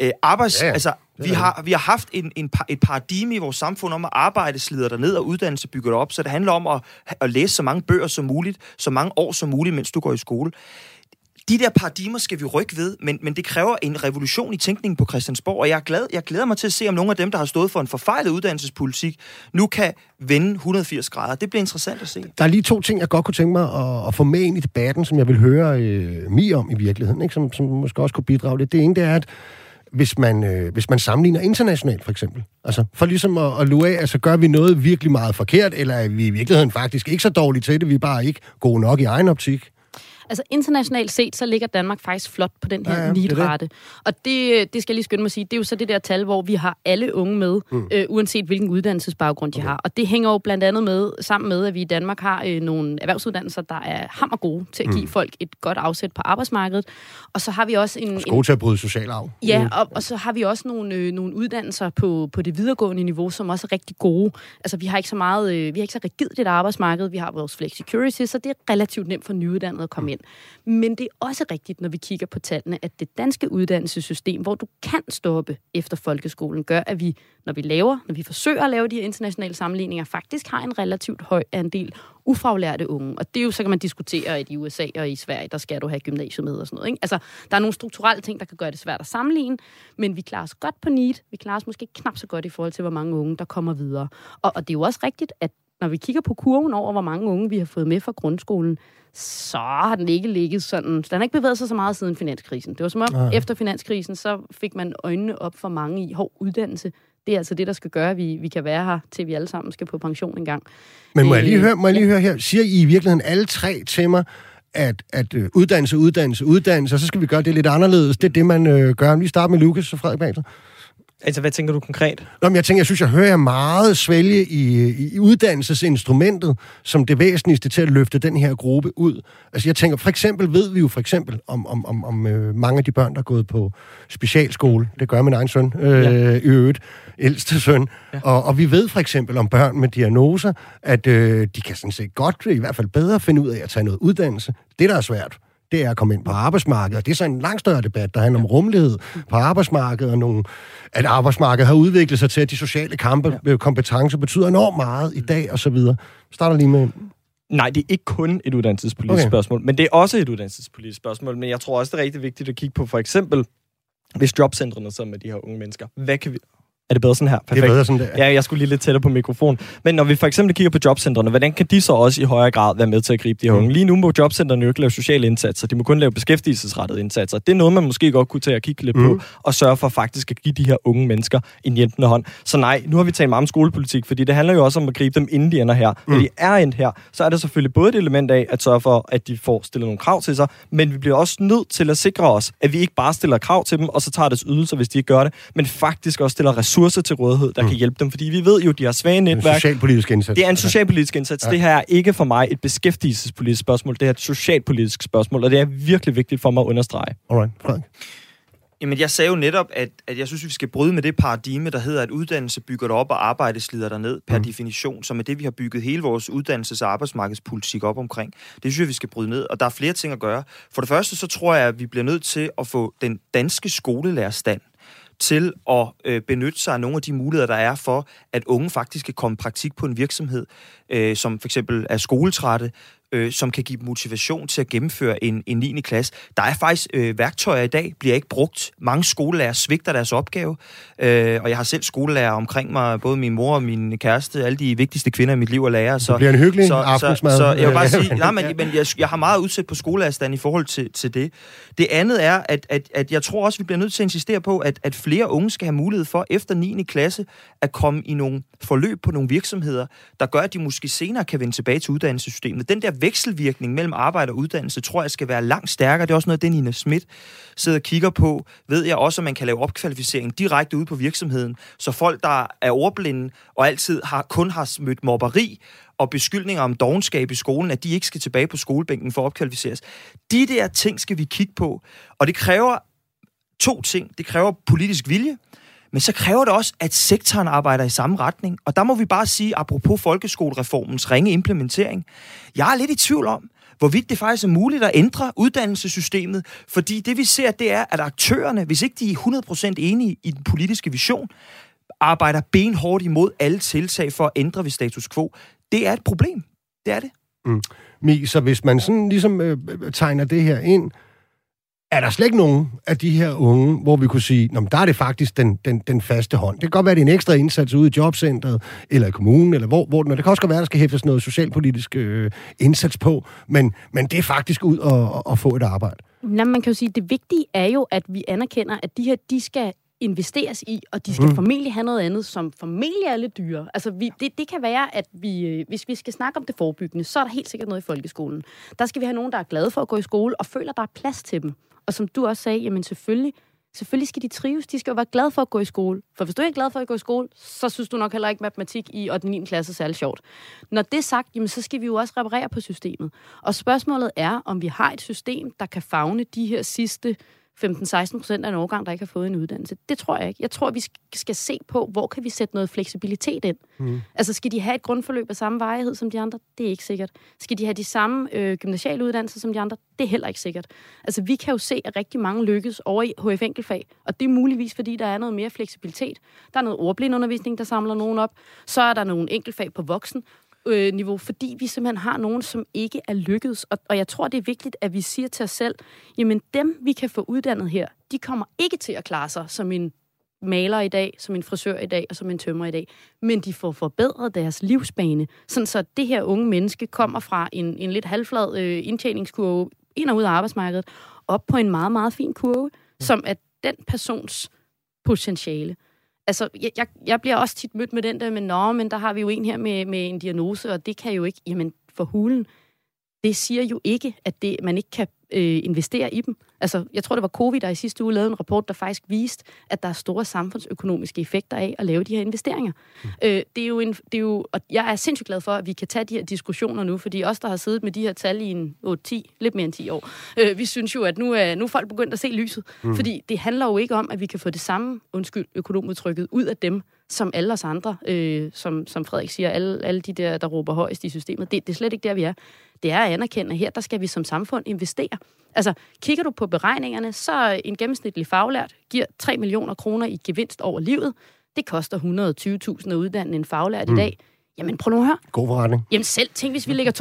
Øh, arbejds, ja, altså, vi har, vi har haft en, en, et paradigme i vores samfund om, at arbejde slider der ned og uddannelse bygger op, så det handler om at, at læse så mange bøger som muligt, så mange år som muligt, mens du går i skole. De der paradigmer skal vi rykke ved, men, men det kræver en revolution i tænkningen på Christiansborg, og jeg, er glad, jeg glæder mig til at se, om nogle af dem, der har stået for en forfejlet uddannelsespolitik, nu kan vende 180 grader. Det bliver interessant at se. Der er lige to ting, jeg godt kunne tænke mig at, at få med ind i debatten, som jeg vil høre øh, mig om i virkeligheden, ikke? Som, som måske også kunne bidrage lidt. Det ene det er, at hvis man, øh, hvis man sammenligner internationalt, for eksempel. Altså, for ligesom at, at lue af, altså gør vi noget virkelig meget forkert, eller er vi i virkeligheden faktisk ikke så dårlige til det, vi er bare ikke gode nok i egen optik? Altså internationalt set, så ligger Danmark faktisk flot på den her Ja, ja, ja, det det. nitrate. Og det, det skal jeg lige skynde mig at sige, det er jo så det der tal, hvor vi har alle unge med, mm. øh, uanset hvilken uddannelsesbaggrund de okay. har. Og det hænger jo blandt andet med, sammen med, at vi i Danmark har øh, nogle erhvervsuddannelser, der er hammer gode til at give mm. folk et godt afsæt på arbejdsmarkedet. Og så har vi også en... en God til at bryde social arv. Ja, og, og så har vi også nogle, øh, nogle uddannelser på, på det videregående niveau, som også er rigtig gode. Altså, vi har ikke så meget, øh, vi har ikke så rigidt et arbejdsmarked, vi har vores flexicurity, så det er relativt nemt for nyuddannede at komme ind. Men det er også rigtigt, når vi kigger på tallene, at det danske uddannelsessystem, hvor du kan stoppe efter folkeskolen, gør, at vi, når vi laver, når vi forsøger at lave de her internationale sammenligninger, faktisk har en relativt høj andel ufaglærte unge. Og det er jo, så kan man diskutere, at i USA og i Sverige, der skal du have gymnasiet med og sådan noget. Ikke? Altså, der er nogle strukturelle ting, der kan gøre det svært at sammenligne, men vi klarer os godt på NEET. Vi klarer os måske knap så godt i forhold til, hvor mange unge, der kommer videre. Og, og det er jo også rigtigt, at når vi kigger på kurven over, hvor mange unge vi har fået med fra grundskolen, så har den ikke ligget sådan... Den har ikke bevæget sig så meget siden finanskrisen. Det var som om, Nej. efter finanskrisen, så fik man øjnene op for mange i hård uddannelse. Det er altså det, der skal gøre, at vi, vi kan være her, til vi alle sammen skal på pension engang. Men må jeg lige Øh, høre, må jeg lige høre her, siger I i virkeligheden alle tre til mig, at, at øh, uddannelse, uddannelse, uddannelse, og så skal vi gøre det lidt anderledes. Det er det, man øh, gør. Vi starter med Lukas og Frederik bagefter. Altså, hvad tænker du konkret? Nå, men jeg tænker, jeg synes, jeg hører meget svælge i, i, i uddannelsesinstrumentet som det væsentligste til at løfte den her gruppe ud. Altså jeg tænker, for eksempel ved vi jo for eksempel om, om, om, om øh, mange af de børn, der er gået på specialskole. Det gør min egen søn øh, Ja. i øvrigt, ældste søn. Ja. Og, og vi ved for eksempel om børn med diagnoser, at øh, de kan sådan set godt, i hvert fald bedre, finde ud af at tage noget uddannelse. Det, der er svært, det er at komme ind på arbejdsmarkedet. Og det er så en langt større debat, der handler om rummelighed på arbejdsmarkedet, og nogle, at arbejdsmarkedet har udviklet sig til, at de sociale kampe, ja. kompetencer betyder enormt meget i dag, og så videre. Starter lige med... Nej, det er ikke kun et uddannelsespolitisk okay. spørgsmål, men det er også et uddannelsespolitisk spørgsmål. Men jeg tror også, det er rigtig vigtigt at kigge på, for eksempel, hvis jobcentrene sidder med de her unge mennesker. Hvad kan vi... Er det bedre sådan her? Det er bedre sådan der. Ja, jeg skulle lige lidt tættere på mikrofon. Men når vi for eksempel kigger på jobcentrene, hvordan kan de så også i højere grad være med til at gribe de her Mm. unge? Lige nu må jobcentrene jo ikke lave sociale indsatser. De må kun lave beskæftigelsesrettede indsatser. Det er noget, man måske godt kunne tage og kigge lidt Mm. på, og sørge for faktisk at give de her unge mennesker en hjælpende hånd. Så nej, nu har vi talt meget om skolepolitik, fordi det handler jo også om at gribe dem, inden de ender her. Når Mm. de er endt her, så er der selvfølgelig både et element af at sørge for, at de får stillet nogle krav til sig, men vi bliver også nødt til at sikre os, at vi ikke bare stiller krav til dem, og så tager deres ydelser, hvis de ikke gør det, men faktisk også stiller ressourcer til rådighed, der Mm. kan hjælpe dem. Fordi vi ved jo, de har svage En netværk. socialpolitisk indsats. Det er en socialpolitisk indsats. Ja. Det her er ikke for mig et beskæftigelsespolitisk spørgsmål. Det er et socialpolitisk spørgsmål, og det er virkelig vigtigt for mig at understrege. Alright, Frederik. Jamen, jeg sagde jo netop, at, at jeg synes, vi skal bryde med det paradigme, der hedder, at uddannelse bygger dig op, og arbejde slider dig ned per Mm. mm. definition, som er det, vi har bygget hele vores uddannelses- og arbejdsmarkedspolitik op omkring. Det synes jeg, vi skal bryde ned, og der er flere ting at gøre. For det første, så tror jeg, at vi bliver nødt til at få den danske skolelærerstand til at øh, benytte sig af nogle af de muligheder, der er for, at unge faktisk kan komme i praktik på en virksomhed, øh, som for eksempel er skoletrætte, øh, som kan give motivation til at gennemføre en, en 9. klasse. Der er faktisk øh, værktøjer i dag, bliver ikke brugt. Mange skolelærer svigter deres opgave, øh, og jeg har selv skolelærer omkring mig, både min mor og min kæreste, alle de vigtigste kvinder i mit liv er lærere. Så, Det bliver en hyggelig så, aftensmad. Så, så jeg vil bare sige, nej, men, men jeg, jeg har meget udsat på skoleafstand i forhold til, til det. Det andet er, at, at, at jeg tror også, vi bliver nødt til at insistere på, at, at flere unge skal have mulighed for efter 9. klasse at komme i nogle forløb på nogle virksomheder, der gør, at de måske senere kan vende tilbage til uddannelsessystemet. Den der vekselvirkning mellem arbejde og uddannelse, tror jeg skal være langt stærkere. Det er også noget, den Nina Schmidt sidder og kigger på. Ved jeg også, at man kan lave opkvalificering direkte ude på virksomheden, så folk, der er ordblinde og altid har, kun har mødt mobberi og beskyldninger om dogenskab i skolen, at de ikke skal tilbage på skolebænken for at opkvalificeres. De der ting skal vi kigge på, og det kræver to ting. Det kræver politisk vilje, men så kræver det også, at sektoren arbejder i samme retning. Og der må vi bare sige, apropos folkeskolereformens ringe implementering, jeg er lidt i tvivl om, hvorvidt det faktisk er muligt at ændre uddannelsessystemet, fordi det vi ser, det er, at aktørerne, hvis ikke de er 100% enige i den politiske vision, arbejder benhårdt imod alle tiltag for at ændre ved status quo. Det er et problem. Det er det. Mm. Mi, så hvis man sådan ligesom øh, øh tegner det her ind, er der slet ikke nogen af de her unge, hvor vi kunne sige, Nå, men der er det faktisk den, den, den faste hånd. Det kan godt være, det er en ekstra indsats ude i jobcentret, eller i kommunen, eller hvor, hvor den er. Det kan også godt være, der skal hæftes noget socialpolitisk øh, indsats på, men, men det er faktisk ud og, og, og få et arbejde. Nå, man kan jo sige, at det vigtige er jo, at vi anerkender, at de her, de skal investeres i, og de skal mm. formentlig have noget andet, som formentlig er lidt dyrere. Altså, vi, det, det kan være, at vi, øh, hvis vi skal snakke om det forebyggende, så er der helt sikkert noget i folkeskolen. Der skal vi have nogen, der er glade for at gå i skole, og føler, der er plads til dem. Og som du også sagde, jamen selvfølgelig, selvfølgelig skal de trives. De skal jo være glade for at gå i skole. For hvis du ikke er glad for at gå i skole, så synes du nok heller ikke matematik i 8. 9. klasse er særlig sjovt. Når det er sagt, jamen, så skal vi jo også reparere på systemet. Og spørgsmålet er, om vi har et system, der kan fagne de her sidste 15-16 procent af en årgang, der ikke har fået en uddannelse. Det tror jeg ikke. Jeg tror, vi skal se på, hvor kan vi sætte noget fleksibilitet ind. Mm. Altså, skal de have et grundforløb af samme vejhed som de andre? Det er ikke sikkert. Skal de have de samme øh, gymnasiale uddannelser som de andre? Det er heller ikke sikkert. Altså, vi kan jo se, at rigtig mange lykkes over i HF enkeltfag, og det er muligvis, fordi der er noget mere fleksibilitet. Der er noget ordblindundervisning, der samler nogen op. Så er der nogle enkeltfag på voksen, øh, niveau, fordi vi simpelthen har nogen, som ikke er lykkedes. Og, og jeg tror, det er vigtigt, at vi siger til os selv, jamen dem, vi kan få uddannet her, de kommer ikke til at klare sig som en maler i dag, som en frisør i dag og som en tømmer i dag. Men de får forbedret deres livsbane, sådan så det her unge menneske kommer fra en, en lidt halvflad øh, indtjeningskurve ind og ud af arbejdsmarkedet, op på en meget, meget fin kurve, som er den persons potentiale altså, jeg, jeg, jeg bliver også tit mødt med den der med, nå, men der har vi jo en her med, med en diagnose, og det kan jo ikke, jamen, for hulen, det siger jo ikke, at det, man ikke kan øh, investere i dem. Altså, jeg tror, det var Covid, der i sidste uge lavede en rapport, der faktisk viste, at der er store samfundsøkonomiske effekter af at lave de her investeringer. Mm. Øh, det er jo en, det er jo, og jeg er sindssygt glad for, at vi kan tage de her diskussioner nu, fordi os, der har siddet med de her tal i en 8-10, lidt mere end 10 år, øh, vi synes jo, at nu er, nu er folk begyndt at se lyset. Mm. Fordi det handler jo ikke om, at vi kan få det samme, undskyld, økonomudtrykket ud af dem, som alle os andre, øh, som, som Frederik siger, alle, alle de der, der råber højst i systemet. Det, det er slet ikke der, vi er. Det er at anerkende, at her der skal vi som samfund investere. Altså, kigger du på beregningerne, så en gennemsnitlig faglært giver 3 millioner kroner i gevinst over livet. Det koster 120.000 at uddanne en faglært mm. i dag. Jamen prøv nu at høre. God forretning. Jamen selv tænk, hvis vi lægger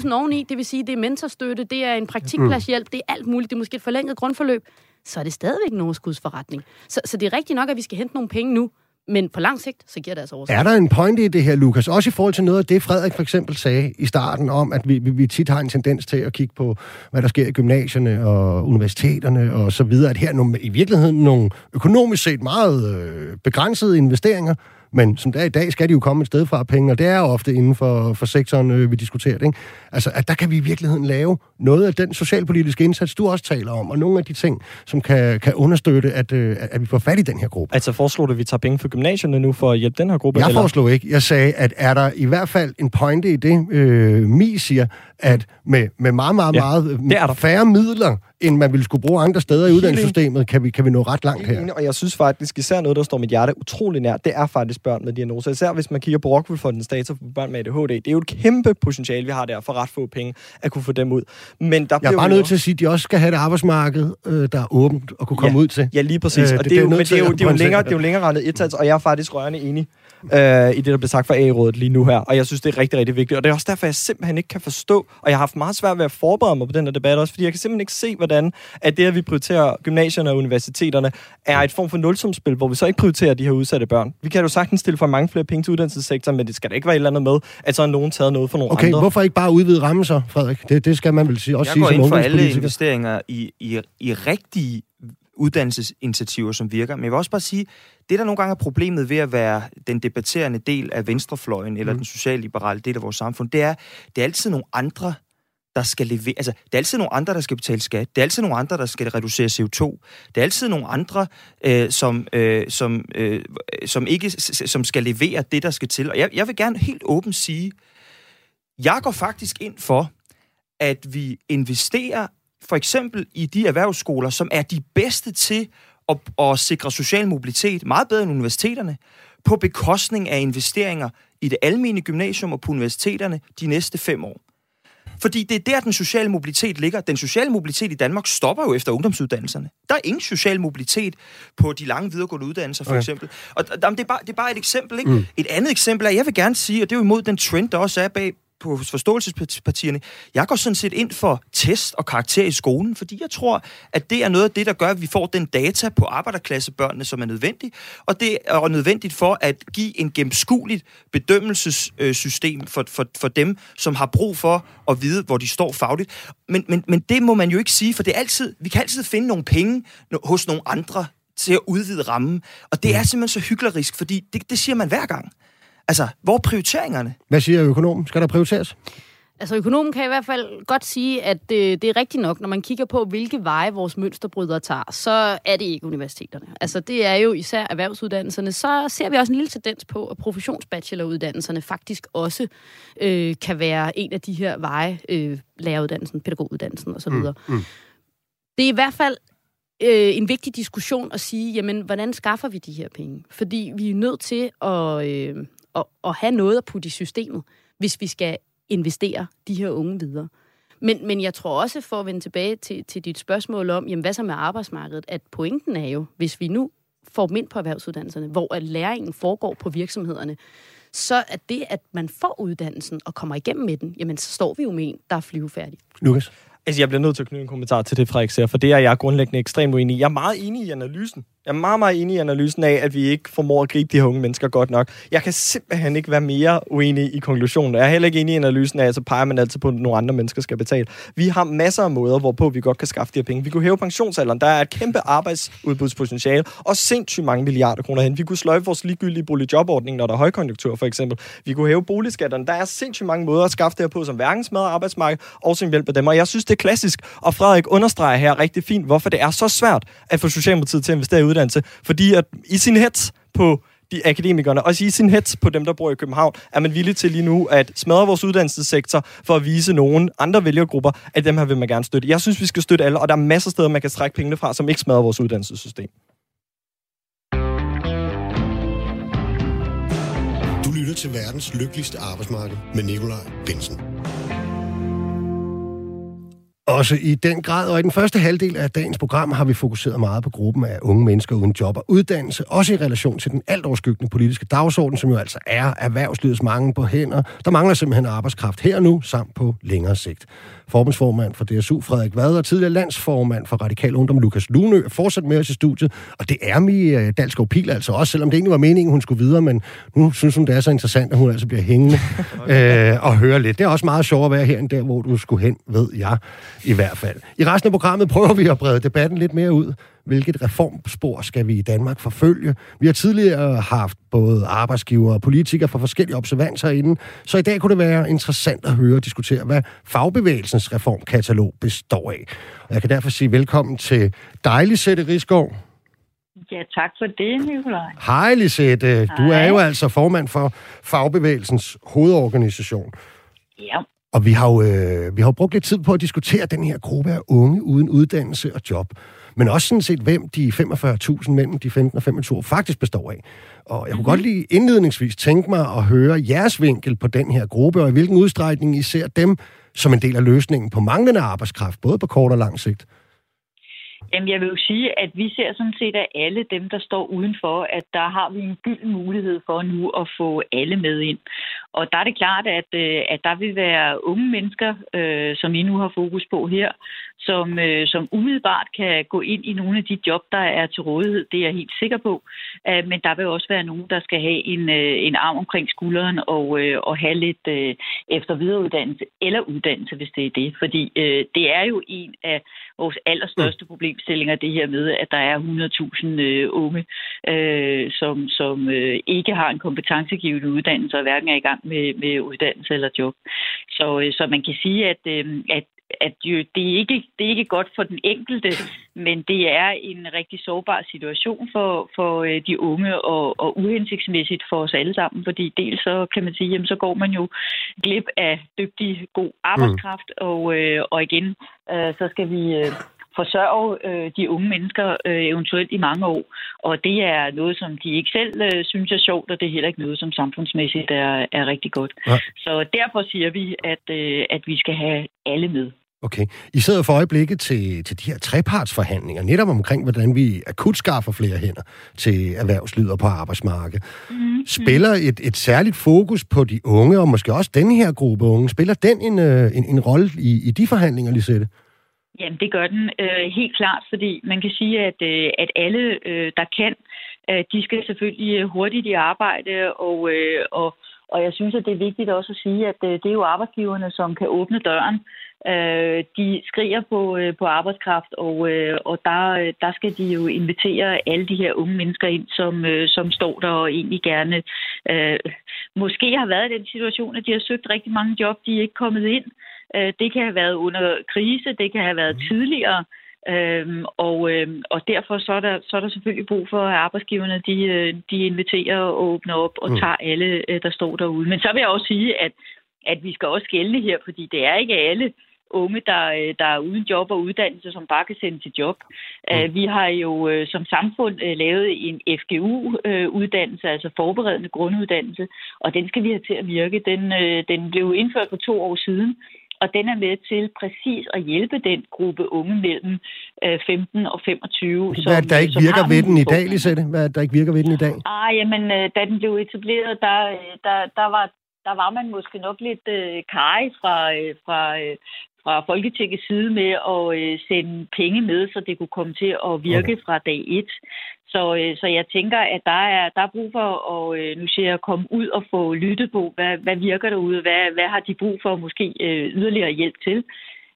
200.000 oveni, det vil sige, det er mentorstøtte, det er en praktikpladshjælp, det er alt muligt, det er måske et forlænget grundforløb, så er det stadigvæk en overskudsforretning. Så, så det er rigtigt nok, at vi skal hente nogle penge nu, men på lang sigt, så giver det altså overskud. Er der en pointe i det her, Lukas? Også i forhold til noget af det, Frederik for eksempel sagde i starten om, at vi, vi, vi tit har en tendens til at kigge på, hvad der sker i gymnasierne og universiteterne og så videre. At her er nogle, i virkeligheden nogle økonomisk set meget øh, begrænsede investeringer, men som der i dag, skal de jo komme et sted fra penge, og det er ofte inden for, for sektoren, øh, vi diskuterer det. Ikke? Altså, at der kan vi i virkeligheden lave noget af den socialpolitiske indsats, du også taler om, og nogle af de ting, som kan, kan understøtte, at, øh, at vi får fat i den her gruppe. Altså foreslår du, at vi tager penge fra gymnasierne nu for at hjælpe den her gruppe? Jeg eller? foreslår ikke. Jeg sagde, at er der i hvert fald en pointe i det, øh, Mi siger, at med, med meget, meget, ja, meget færre midler, end man ville skulle bruge andre steder i uddannelsessystemet, kan vi, kan vi nå ret langt her. Og jeg synes faktisk, især noget, der står mit hjerte utrolig nær, det er faktisk børn med diagnoser. Især hvis man kigger på Rockwool for den data for børn med ADHD. Det er jo et kæmpe potentiale, vi har der for ret få penge at kunne få dem ud. Men der jeg er bare nødt til at sige, at de også skal have et arbejdsmarked, øh, der er åbent og kunne komme ja, ud til. Ja, lige præcis. Øh, og det, det, er jo, men det er jo, det er jo længere, det er jo længere rendet et og jeg er faktisk rørende enig øh, i det, der bliver sagt fra A-rådet lige nu her. Og jeg synes, det er rigtig, rigtig vigtigt. Og det er også derfor, jeg simpelthen ikke kan forstå, og jeg har haft meget svært ved at forberede mig på den her debat også, fordi jeg kan simpelthen ikke se, hvordan at det, at vi prioriterer gymnasierne og universiteterne, er et form for nulsumspil, hvor vi så ikke prioriterer de her udsatte børn. Vi kan jo sagtens stille for mange flere penge til uddannelsessektoren, men det skal da ikke være et eller andet med, at så har nogen taget noget for nogle okay, andre. Okay, hvorfor ikke bare udvide rammen så, Frederik? Det, det skal man vel sige, også jeg sige går som ind for alle investeringer i, i, i rigtige uddannelsesinitiativer, som virker. Men jeg vil også bare sige, det der nogle gange er problemet ved at være den debatterende del af venstrefløjen, eller mm. den socialliberale del af vores samfund, det er, det er altid nogle andre, der skal levere. Altså, det er altid nogle andre, der skal betale skat. Det er altid nogle andre, der skal reducere CO2. Det er altid nogle andre, øh, som, øh, som, øh, som, ikke, som skal levere det, der skal til. Og jeg, jeg vil gerne helt åbent sige, jeg går faktisk ind for, at vi investerer for eksempel i de erhvervsskoler, som er de bedste til at, at sikre social mobilitet, meget bedre end universiteterne, på bekostning af investeringer i det almene gymnasium og på universiteterne de næste fem år. Fordi det er der, den sociale mobilitet ligger. Den sociale mobilitet i Danmark stopper jo efter ungdomsuddannelserne. Der er ingen social mobilitet på de lange videregående uddannelser, for okay. eksempel. Og det er, bare, det er bare et eksempel. Ikke? Mm. Et andet eksempel er, jeg vil gerne sige, og det er jo imod den trend, der også er bag på forståelsespartierne. Jeg går sådan set ind for test og karakter i skolen, fordi jeg tror, at det er noget af det, der gør, at vi får den data på arbejderklassebørnene, som er nødvendig, og det er nødvendigt for at give en gennemskueligt bedømmelsessystem for, for, for dem, som har brug for at vide, hvor de står fagligt. Men, men, men det må man jo ikke sige, for det er altid, vi kan altid finde nogle penge hos nogle andre til at udvide rammen. Og det er simpelthen så hyklerisk, fordi det, det siger man hver gang. Altså, hvor er prioriteringerne? Hvad siger økonomen? Skal der prioriteres? Altså økonomen kan i hvert fald godt sige, at det, det er rigtigt nok, når man kigger på, hvilke veje vores mønsterbrydere tager, så er det ikke universiteterne. Altså det er jo især erhvervsuddannelserne. Så ser vi også en lille tendens på, at professionsbacheloruddannelserne faktisk også øh, kan være en af de her veje, øh, læreruddannelsen, pædagoguddannelsen osv. Mm, mm. Det er i hvert fald øh, en vigtig diskussion at sige, jamen, hvordan skaffer vi de her penge? Fordi vi er nødt til at, øh, at, at have noget at putte i systemet, hvis vi skal investere de her unge videre. Men, men jeg tror også, for at vende tilbage til, til dit spørgsmål om, jamen, hvad så med arbejdsmarkedet, at pointen er jo, hvis vi nu får dem ind på erhvervsuddannelserne, hvor at læringen foregår på virksomhederne, så er det, at man får uddannelsen og kommer igennem med den, jamen så står vi jo med en, der er flyvefærdig. Lukas? Altså, jeg bliver nødt til at knytte en kommentar til det, Frederik siger, for det er jeg grundlæggende ekstremt uenig i. Jeg er meget enig i analysen. Jeg er meget, meget enig i analysen af, at vi ikke formår at gribe de her unge mennesker godt nok. Jeg kan simpelthen ikke være mere uenig i konklusionen. Jeg er heller ikke enig i analysen af, at så peger man altid på, at nogle andre mennesker skal betale. Vi har masser af måder, hvorpå vi godt kan skaffe de her penge. Vi kunne hæve pensionsalderen. Der er et kæmpe arbejdsudbudspotentiale, og sindssygt mange milliarder kroner hen. Vi kunne sløjfe vores ligegyldige boligjobordning, når der er højkonjunktur, for eksempel. Vi kunne hæve boligskatterne. Der er sindssygt mange måder at skaffe det her på, som hverken smadrer arbejdsmarkedet og som hjælper dem. Og jeg synes, det er klassisk. Og Frederik understreger her rigtig fint, hvorfor det er så svært at få Socialdemokratiet til at investere i uddannelse. Fordi at i sin hets på de akademikerne, og i sin hets på dem, der bor i København, er man villig til lige nu at smadre vores uddannelsessektor for at vise nogle andre vælgergrupper, at dem her vil man gerne støtte. Jeg synes, vi skal støtte alle, og der er masser af steder, man kan trække pengene fra, som ikke smadrer vores uddannelsessystem. Du lytter til verdens lykkeligste arbejdsmarked med Nikolaj Bensen. Også i den grad, og i den første halvdel af dagens program har vi fokuseret meget på gruppen af unge mennesker uden job og uddannelse, også i relation til den alt overskyggende politiske dagsorden, som jo altså er erhvervslivets mange på hænder. Der mangler simpelthen arbejdskraft her nu, samt på længere sigt. Forbundsformand for DSU, Frederik Vad, og tidligere landsformand for Radikal Ungdom, Lukas Lunø, er fortsat med os i studiet. Og det er Mi øh, Dalskov Pil altså også, selvom det egentlig var meningen, hun skulle videre, men nu synes hun, det er så interessant, at hun altså bliver hængende øh, og høre lidt. Det er også meget sjovt at være her, end der, hvor du skulle hen, ved jeg i hvert fald. I resten af programmet prøver vi at brede debatten lidt mere ud. Hvilket reformspor skal vi i Danmark forfølge? Vi har tidligere haft både arbejdsgiver og politikere fra forskellige observanser inden, så i dag kunne det være interessant at høre og diskutere, hvad fagbevægelsens reformkatalog består af. Og jeg kan derfor sige velkommen til dig, Lisette Rigsgaard. Ja, tak for det, Nikolaj. Hej, Lisette. Du er jo altså formand for fagbevægelsens hovedorganisation. Ja. Og vi har, jo, øh, vi har jo brugt lidt tid på at diskutere den her gruppe af unge uden uddannelse og job. Men også sådan set, hvem de 45.000 mellem de 15 og 25 år faktisk består af. Og jeg kunne mm-hmm. godt lige indledningsvis tænke mig at høre jeres vinkel på den her gruppe, og i hvilken udstrækning I ser dem som en del af løsningen på manglende arbejdskraft, både på kort og lang sigt. Jamen, jeg vil jo sige, at vi ser sådan set af alle dem, der står udenfor, at der har vi en gylden mulighed for nu at få alle med ind. Og der er det klart, at, øh, at der vil være unge mennesker, øh, som I nu har fokus på her, som, øh, som umiddelbart kan gå ind i nogle af de job, der er til rådighed. Det er jeg helt sikker på. Øh, men der vil også være nogen, der skal have en, øh, en arm omkring skulderen og, øh, og have lidt øh, efter videreuddannelse eller uddannelse, hvis det er det. Fordi øh, det er jo en af vores allerstørste mm. problemstillinger, det her med, at der er 100.000 øh, unge, øh, som, som øh, ikke har en kompetencegivende uddannelse og hverken er i gang med, med uddannelse eller job. Så, øh, så man kan sige, at, øh, at at jo, det, er ikke, det er ikke godt for den enkelte, men det er en rigtig sårbar situation for, for øh, de unge og, og uhensigtsmæssigt for os alle sammen, fordi dels så kan man sige, jamen, så går man jo glip af dygtig, god arbejdskraft, mm. og, øh, og igen, øh, så skal vi... Øh, forsørge øh, de unge mennesker øh, eventuelt i mange år. Og det er noget, som de ikke selv øh, synes er sjovt, og det er heller ikke noget, som samfundsmæssigt er, er rigtig godt. Ja. Så derfor siger vi, at, øh, at vi skal have alle med. Okay. I sidder for øjeblikket til, til de her trepartsforhandlinger, netop omkring, hvordan vi akut skaffer flere hænder til erhvervslivet og på arbejdsmarkedet. Mm-hmm. Spiller et, et særligt fokus på de unge, og måske også den her gruppe unge, spiller den en, øh, en, en rolle i, i de forhandlinger, Lisette? Jamen, det gør den øh, helt klart, fordi man kan sige, at, øh, at alle, øh, der kan, øh, de skal selvfølgelig hurtigt i arbejde, og, øh, og, og jeg synes, at det er vigtigt også at sige, at øh, det er jo arbejdsgiverne, som kan åbne døren Øh, de skriger på, øh, på arbejdskraft, og, øh, og der, øh, der skal de jo invitere alle de her unge mennesker ind, som, øh, som står der og egentlig gerne øh, måske har været i den situation, at de har søgt rigtig mange job, de er ikke kommet ind. Øh, det kan have været under krise, det kan have været tidligere. Øhm, og, øhm, og derfor så er, der, så er der selvfølgelig brug for, at arbejdsgiverne de, øh, de inviterer og åbner op og mm. tager alle, øh, der står derude. Men så vil jeg også sige, at, at vi skal også gælde her, fordi det er ikke alle unge, der, øh, der er uden job og uddannelse, som bare kan sende til job. Mm. Vi har jo som samfund lavet en FGU-uddannelse, altså forberedende grunduddannelse, og den skal vi have til at virke. Den, den blev indført for to år siden, og den er med til præcis at hjælpe den gruppe unge mellem 15 øh, og 25. Hvad er det, der ikke virker ved den i dag, Lisette? Hvad er det, der ikke virker ved den i dag? Ah, jamen, øh, da den blev etableret, der, der, der, var, der var man måske nok lidt øh, kaj fra, øh, fra, øh, fra Folketingets side med at øh, sende penge med, så det kunne komme til at virke okay. fra dag et. Så, øh, så jeg tænker, at der er, der er brug for at, øh, nu siger jeg, komme ud og få lyttet på, hvad, hvad virker derude, hvad, hvad har de brug for måske øh, yderligere hjælp til.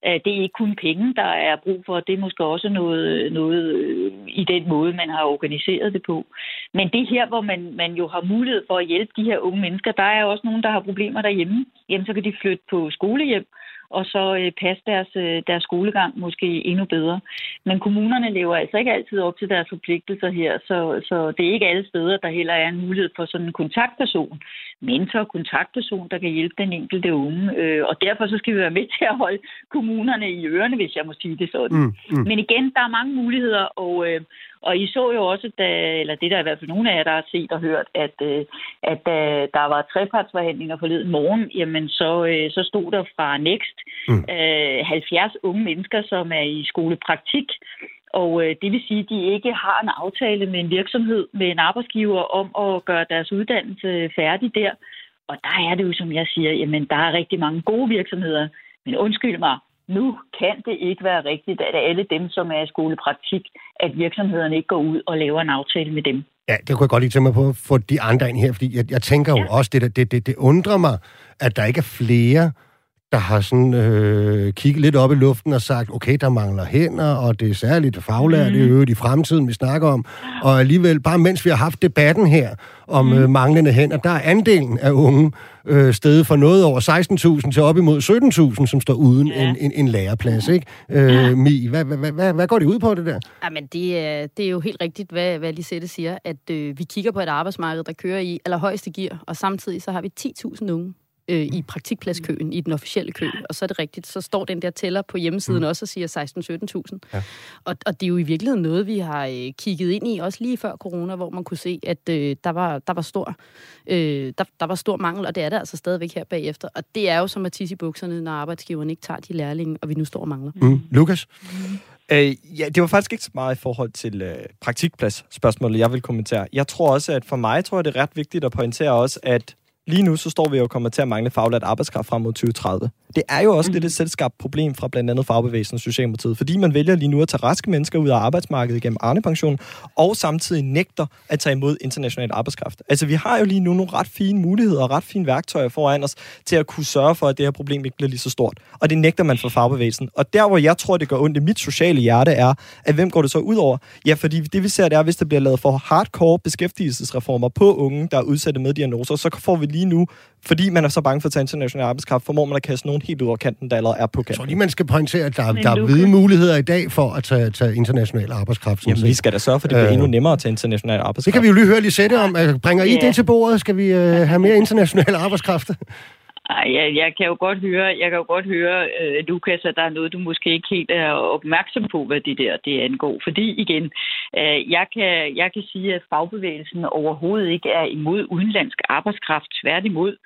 Øh, det er ikke kun penge, der er brug for. Det er måske også noget, noget øh, i den måde, man har organiseret det på. Men det her, hvor man, man jo har mulighed for at hjælpe de her unge mennesker, der er også nogen, der har problemer derhjemme. Jamen, så kan de flytte på skolehjem, og så øh, passe deres, øh, deres skolegang måske endnu bedre. Men kommunerne lever altså ikke altid op til deres forpligtelser her, så, så det er ikke alle steder, der heller er en mulighed for sådan en kontaktperson, mentor, kontaktperson, der kan hjælpe den enkelte unge. Øh, og derfor så skal vi være med til at holde kommunerne i ørerne, hvis jeg må sige det sådan. Mm, mm. Men igen, der er mange muligheder, og, øh, og I så jo også, da, eller det der er i hvert fald nogle af jer, der har set og hørt, at, øh, at da der var trepartsforhandlinger forleden morgen, jamen så, øh, så stod der fra Next mm. 70 unge mennesker, som er i skolepraktik, og øh, det vil sige, at de ikke har en aftale med en virksomhed, med en arbejdsgiver om at gøre deres uddannelse færdig der. Og der er det jo, som jeg siger, jamen der er rigtig mange gode virksomheder. Men undskyld mig, nu kan det ikke være rigtigt, at alle dem, som er i skolepraktik, at virksomhederne ikke går ud og laver en aftale med dem. Ja, det kunne jeg godt lige tænke mig på at få de andre ind her, fordi jeg, jeg tænker jo ja. også, det, det, det, det undrer mig, at der ikke er flere der har sådan øh, kigget lidt op i luften og sagt, okay, der mangler hænder, og det er særligt faglært, mm. det jo i fremtiden, vi snakker om. Og alligevel, bare mens vi har haft debatten her om mm. øh, manglende hænder, der er andelen af unge øh, stedet for noget over 16.000 til op imod 17.000, som står uden ja. en, en, en læreplads, ikke? Øh, ja. Mi, hvad, hvad, hvad, hvad går det ud på, det der? Jamen, det er, det er jo helt rigtigt, hvad, hvad Lisette siger, at øh, vi kigger på et arbejdsmarked, der kører i allerhøjeste gear, og samtidig så har vi 10.000 unge, øh, i praktikpladskøen, i den officielle kø. Og så er det rigtigt, så står den der tæller på hjemmesiden mm. også og siger 16-17.000. Ja. Og, og det er jo i virkeligheden noget, vi har øh, kigget ind i, også lige før corona, hvor man kunne se, at øh, der, var, der, var stor, øh, der, der var stor mangel, og det er der altså stadigvæk her bagefter. Og det er jo som at tisse i bukserne, når arbejdsgiveren ikke tager de lærlinge, og vi nu står og mangler. Mm. Lukas? Mm. Øh, ja, det var faktisk ikke så meget i forhold til øh, praktikplads spørgsmålet, jeg vil kommentere. Jeg tror også, at for mig tror jeg, det er ret vigtigt at pointere også, at lige nu så står vi jo og kommer til at mangle faglært arbejdskraft frem mod 2030. Det er jo også mm. lidt et selvskabt problem fra blandt andet fagbevægelsen og Socialdemokratiet, fordi man vælger lige nu at tage raske mennesker ud af arbejdsmarkedet gennem Arne-pension, og samtidig nægter at tage imod international arbejdskraft. Altså vi har jo lige nu nogle ret fine muligheder og ret fine værktøjer foran os til at kunne sørge for, at det her problem ikke bliver lige så stort. Og det nægter man for fagbevægelsen. Og der, hvor jeg tror, det gør ondt i mit sociale hjerte, er, at hvem går det så ud over? Ja, fordi det vi ser, det er, hvis der bliver lavet for hardcore beskæftigelsesreformer på unge, der er udsatte med diagnoser, så får vi lige nu fordi man er så bange for at tage international arbejdskraft, formår man at kaste nogen helt ud over kanten, der allerede er på kanten. Så lige man skal pointere, at der, der er hvide muligheder i dag for at tage, tage international arbejdskraft. Jamen, vi skal da sørge for, at det bliver øh, endnu nemmere at tage international arbejdskraft. Det kan vi jo lige høre lige sætte om. Bringer I ja. det til bordet? Skal vi uh, have mere international arbejdskraft? Ej, jeg, jeg kan jo godt høre, jeg kan jo godt høre, øh, Lukas, at der er noget, du måske ikke helt er opmærksom på, hvad det der det angår. Fordi igen, øh, jeg, kan, jeg kan sige, at fagbevægelsen overhovedet ikke er imod udenlandsk arbejdskraft, tværtimod.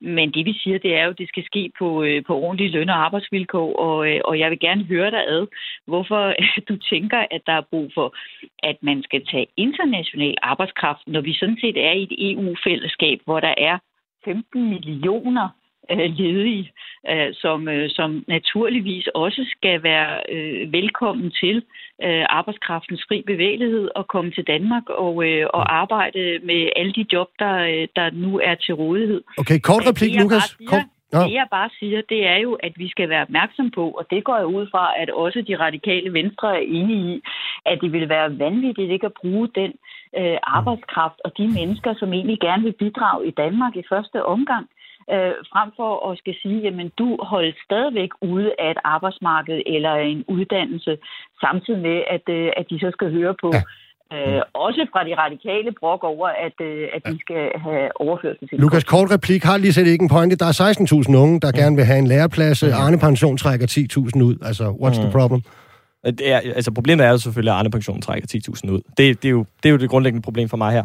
Men det vi siger, det er jo, at det skal ske på, øh, på ordentlige løn- og arbejdsvilkår, og, øh, og jeg vil gerne høre dig ad, hvorfor du tænker, at der er brug for, at man skal tage international arbejdskraft, når vi sådan set er i et EU-fællesskab, hvor der er 15 millioner ledige, øh, som, øh, som naturligvis også skal være øh, velkommen til øh, arbejdskraftens fri bevægelighed og komme til Danmark og, øh, og arbejde med alle de job, der, øh, der nu er til rådighed. Okay, kort replik, Lukas. Kort, Ja. Det jeg bare siger, det er jo, at vi skal være opmærksom på, og det går jeg ud fra, at også de radikale venstre er enige i, at det vil være vanvittigt ikke at bruge den øh, arbejdskraft og de mennesker, som egentlig gerne vil bidrage i Danmark i første omgang øh, frem for at skal sige, jamen du holder stadigvæk ude af et arbejdsmarked eller en uddannelse, samtidig med, at, øh, at de så skal høre på ja. Øh, også fra de radikale brok over, at, øh, at de skal have overførsel til. Lukas, kort replik. Har lige set ikke en pointe. Der er 16.000 unge, der mm. gerne vil have en læreplads. Mm. Arne Pension trækker 10.000 ud. Altså, what's mm. the problem? Det er, altså problemet er jo selvfølgelig, at Arne Pension trækker 10.000 ud. Det, det, er jo, det er jo det grundlæggende problem for mig her.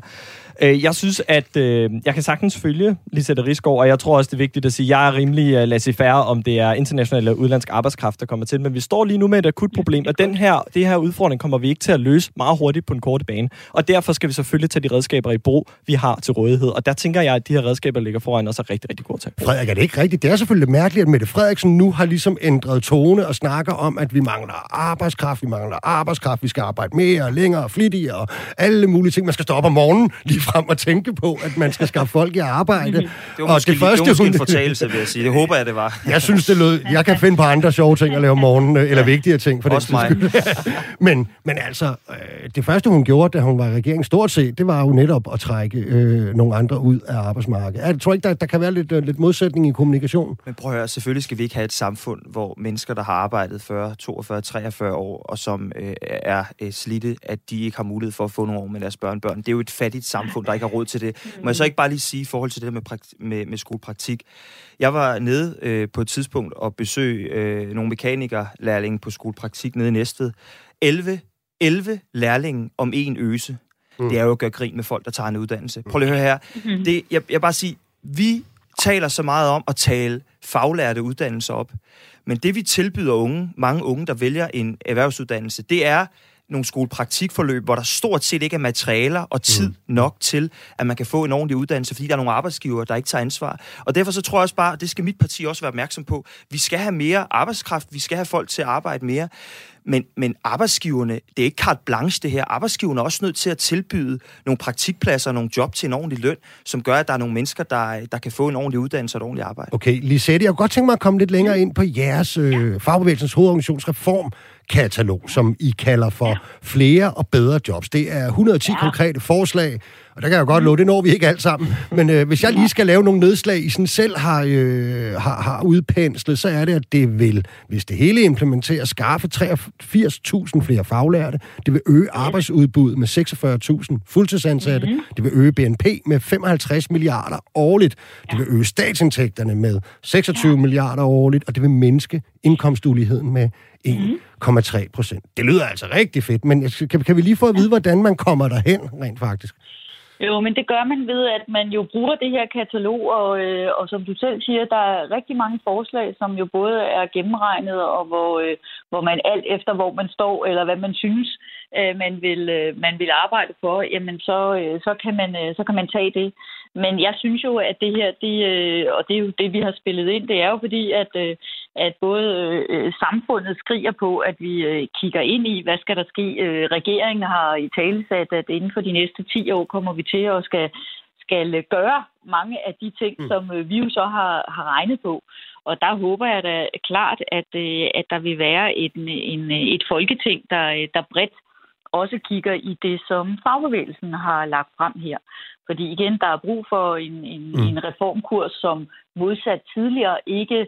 Øh, jeg synes, at øh, jeg kan sagtens følge Lisette Rigsgaard, og jeg tror også, det er vigtigt at sige, at jeg er rimelig uh, laissez-faire, om det er international eller udlandsk arbejdskraft, der kommer til. Men vi står lige nu med et akut problem, og den her, det her udfordring kommer vi ikke til at løse meget hurtigt på en korte bane. Og derfor skal vi selvfølgelig tage de redskaber i brug, vi har til rådighed. Og der tænker jeg, at de her redskaber ligger foran os er rigtig, rigtig gode til. Frederik, er det ikke rigtigt? Det er selvfølgelig mærkeligt, at Mette Frederiksen nu har ligesom ændret tone og snakker om, at vi mangler arbejdskraft, vi mangler arbejdskraft, vi skal arbejde mere, længere, flittigere og alle mulige ting. Man skal stå op om morgenen lige frem og tænke på, at man skal skaffe folk i arbejde. Det var og måske, det første, det var hun... en fortalelse, vil jeg sige. Det håber jeg, det var. jeg synes, det lød... Jeg kan finde på andre sjove ting at lave om morgenen, eller ja. vigtigere ting. For Også det, mig. men, men altså, øh, det første, hun gjorde, da hun var i regeringen stort set, det var jo netop at trække øh, nogle andre ud af arbejdsmarkedet. Jeg tror ikke, der, der kan være lidt, øh, lidt modsætning i kommunikation. Men prøv at høre, selvfølgelig skal vi ikke have et samfund, hvor mennesker, der har arbejdet 40, 42, 43 år, og som øh, er øh, slidte, at de ikke har mulighed for at få nogle år med deres børnebørn. Det er jo et fattigt samfund, der ikke har råd til det. Må jeg så ikke bare lige sige i forhold til det der med, prakt- med, med skolepraktik? Jeg var nede øh, på et tidspunkt og besøg øh, nogle mekanikerlærlinge på skolepraktik nede i Næstved. 11, 11 lærlinge om en øse. Mm. Det er jo at gøre grin med folk, der tager en uddannelse. Prøv lige at høre her. Mm-hmm. Det, jeg, jeg bare sige, vi taler så meget om at tale faglærte uddannelser op. Men det vi tilbyder unge, mange unge, der vælger en erhvervsuddannelse, det er nogle skolepraktikforløb, hvor der stort set ikke er materialer og tid mm. nok til, at man kan få en ordentlig uddannelse, fordi der er nogle arbejdsgiver, der ikke tager ansvar. Og derfor så tror jeg også bare, det skal mit parti også være opmærksom på, vi skal have mere arbejdskraft, vi skal have folk til at arbejde mere. Men, men arbejdsgiverne, det er ikke carte blanche det her. Arbejdsgiverne er også nødt til at tilbyde nogle praktikpladser, nogle job til en ordentlig løn, som gør, at der er nogle mennesker, der, der kan få en ordentlig uddannelse og et ordentligt arbejde. Okay, Lisette, jeg kunne godt tænke mig at komme lidt længere ind på jeres øh, fagbevægelsens hovedorganisationsreform katalog, som I kalder for flere og bedre jobs. Det er 110 ja. konkrete forslag, og der kan jeg jo godt love, det når vi ikke alt sammen. Men øh, hvis jeg lige skal lave nogle nedslag, I sådan selv har, øh, har, har udpenslet, så er det, at det vil, hvis det hele implementeres, skaffe 83.000 flere faglærte. Det vil øge arbejdsudbuddet med 46.000 fuldtidsansatte. Mm-hmm. Det vil øge BNP med 55 milliarder årligt. Det vil øge statsindtægterne med 26 ja. milliarder årligt, og det vil mindske indkomstuligheden med 1,3 procent. Det lyder altså rigtig fedt, men kan, kan vi lige få at vide, hvordan man kommer derhen rent faktisk? Jo, men det gør man ved, at man jo bruger det her katalog, og, øh, og som du selv siger, der er rigtig mange forslag, som jo både er gennemregnet, og hvor, øh, hvor man alt efter, hvor man står, eller hvad man synes, øh, man, vil, øh, man vil arbejde for, jamen så, øh, så, kan man, øh, så kan man tage det. Men jeg synes jo, at det her, det, øh, og det er jo det, vi har spillet ind, det er jo fordi, at, øh, at både øh, samfundet skriger på, at vi øh, kigger ind i, hvad skal der ske. Øh, regeringen har i tale sat, at inden for de næste 10 år kommer vi til at skal, skal gøre mange af de ting, mm. som øh, vi jo så har, har regnet på. Og der håber jeg da klart, at, øh, at der vil være et, en, et folketing, der, der bredt også kigger i det, som fagbevægelsen har lagt frem her. Fordi igen, der er brug for en, en, mm. en reformkurs, som modsat tidligere ikke øh,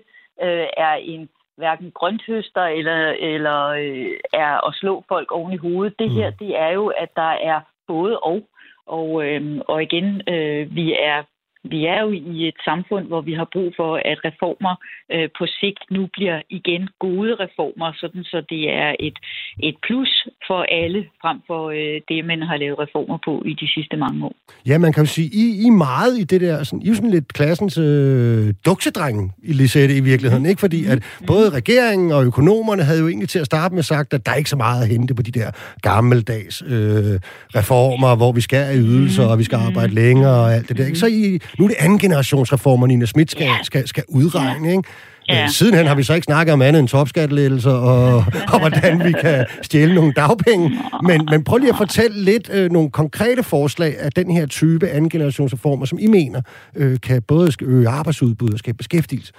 er en hverken grønthøster eller, eller øh, er at slå folk oven i hovedet. Det her, mm. det er jo, at der er både og. Og, øh, og igen, øh, vi er vi er jo i et samfund, hvor vi har brug for, at reformer øh, på sigt nu bliver igen gode reformer, sådan så det er et, et plus for alle, frem for øh, det, man har lavet reformer på i de sidste mange år. Ja, man kan jo sige, I, I meget i det der, sådan, I er sådan lidt klassens øh, duksedreng i Lisette i virkeligheden, ikke? Fordi at både regeringen og økonomerne havde jo egentlig til at starte med sagt, at der er ikke så meget at hente på de der gammeldags øh, reformer, hvor vi skal have ydelser, og vi skal arbejde længere og alt det der, ikke? Så I, nu er det anden generationsreformer, Nina Schmidt skal, ja. skal, skal udregne, ikke? Ja. Sidenhen har vi så ikke snakket om andet end topskattelettelser og, og hvordan vi kan stjæle nogle dagpenge. Men, men prøv lige at fortælle lidt øh, nogle konkrete forslag af den her type anden generationsreformer, som I mener øh, kan både øge arbejdsudbud og skabe beskæftigelse.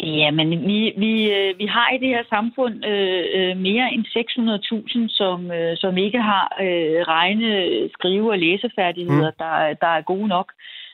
Ja, men vi, vi, øh, vi har i det her samfund øh, øh mere end 600.000, som, øh, som ikke har øh, regne, skrive- og læsefærdigheder, mm. der, der er gode nok. Øh,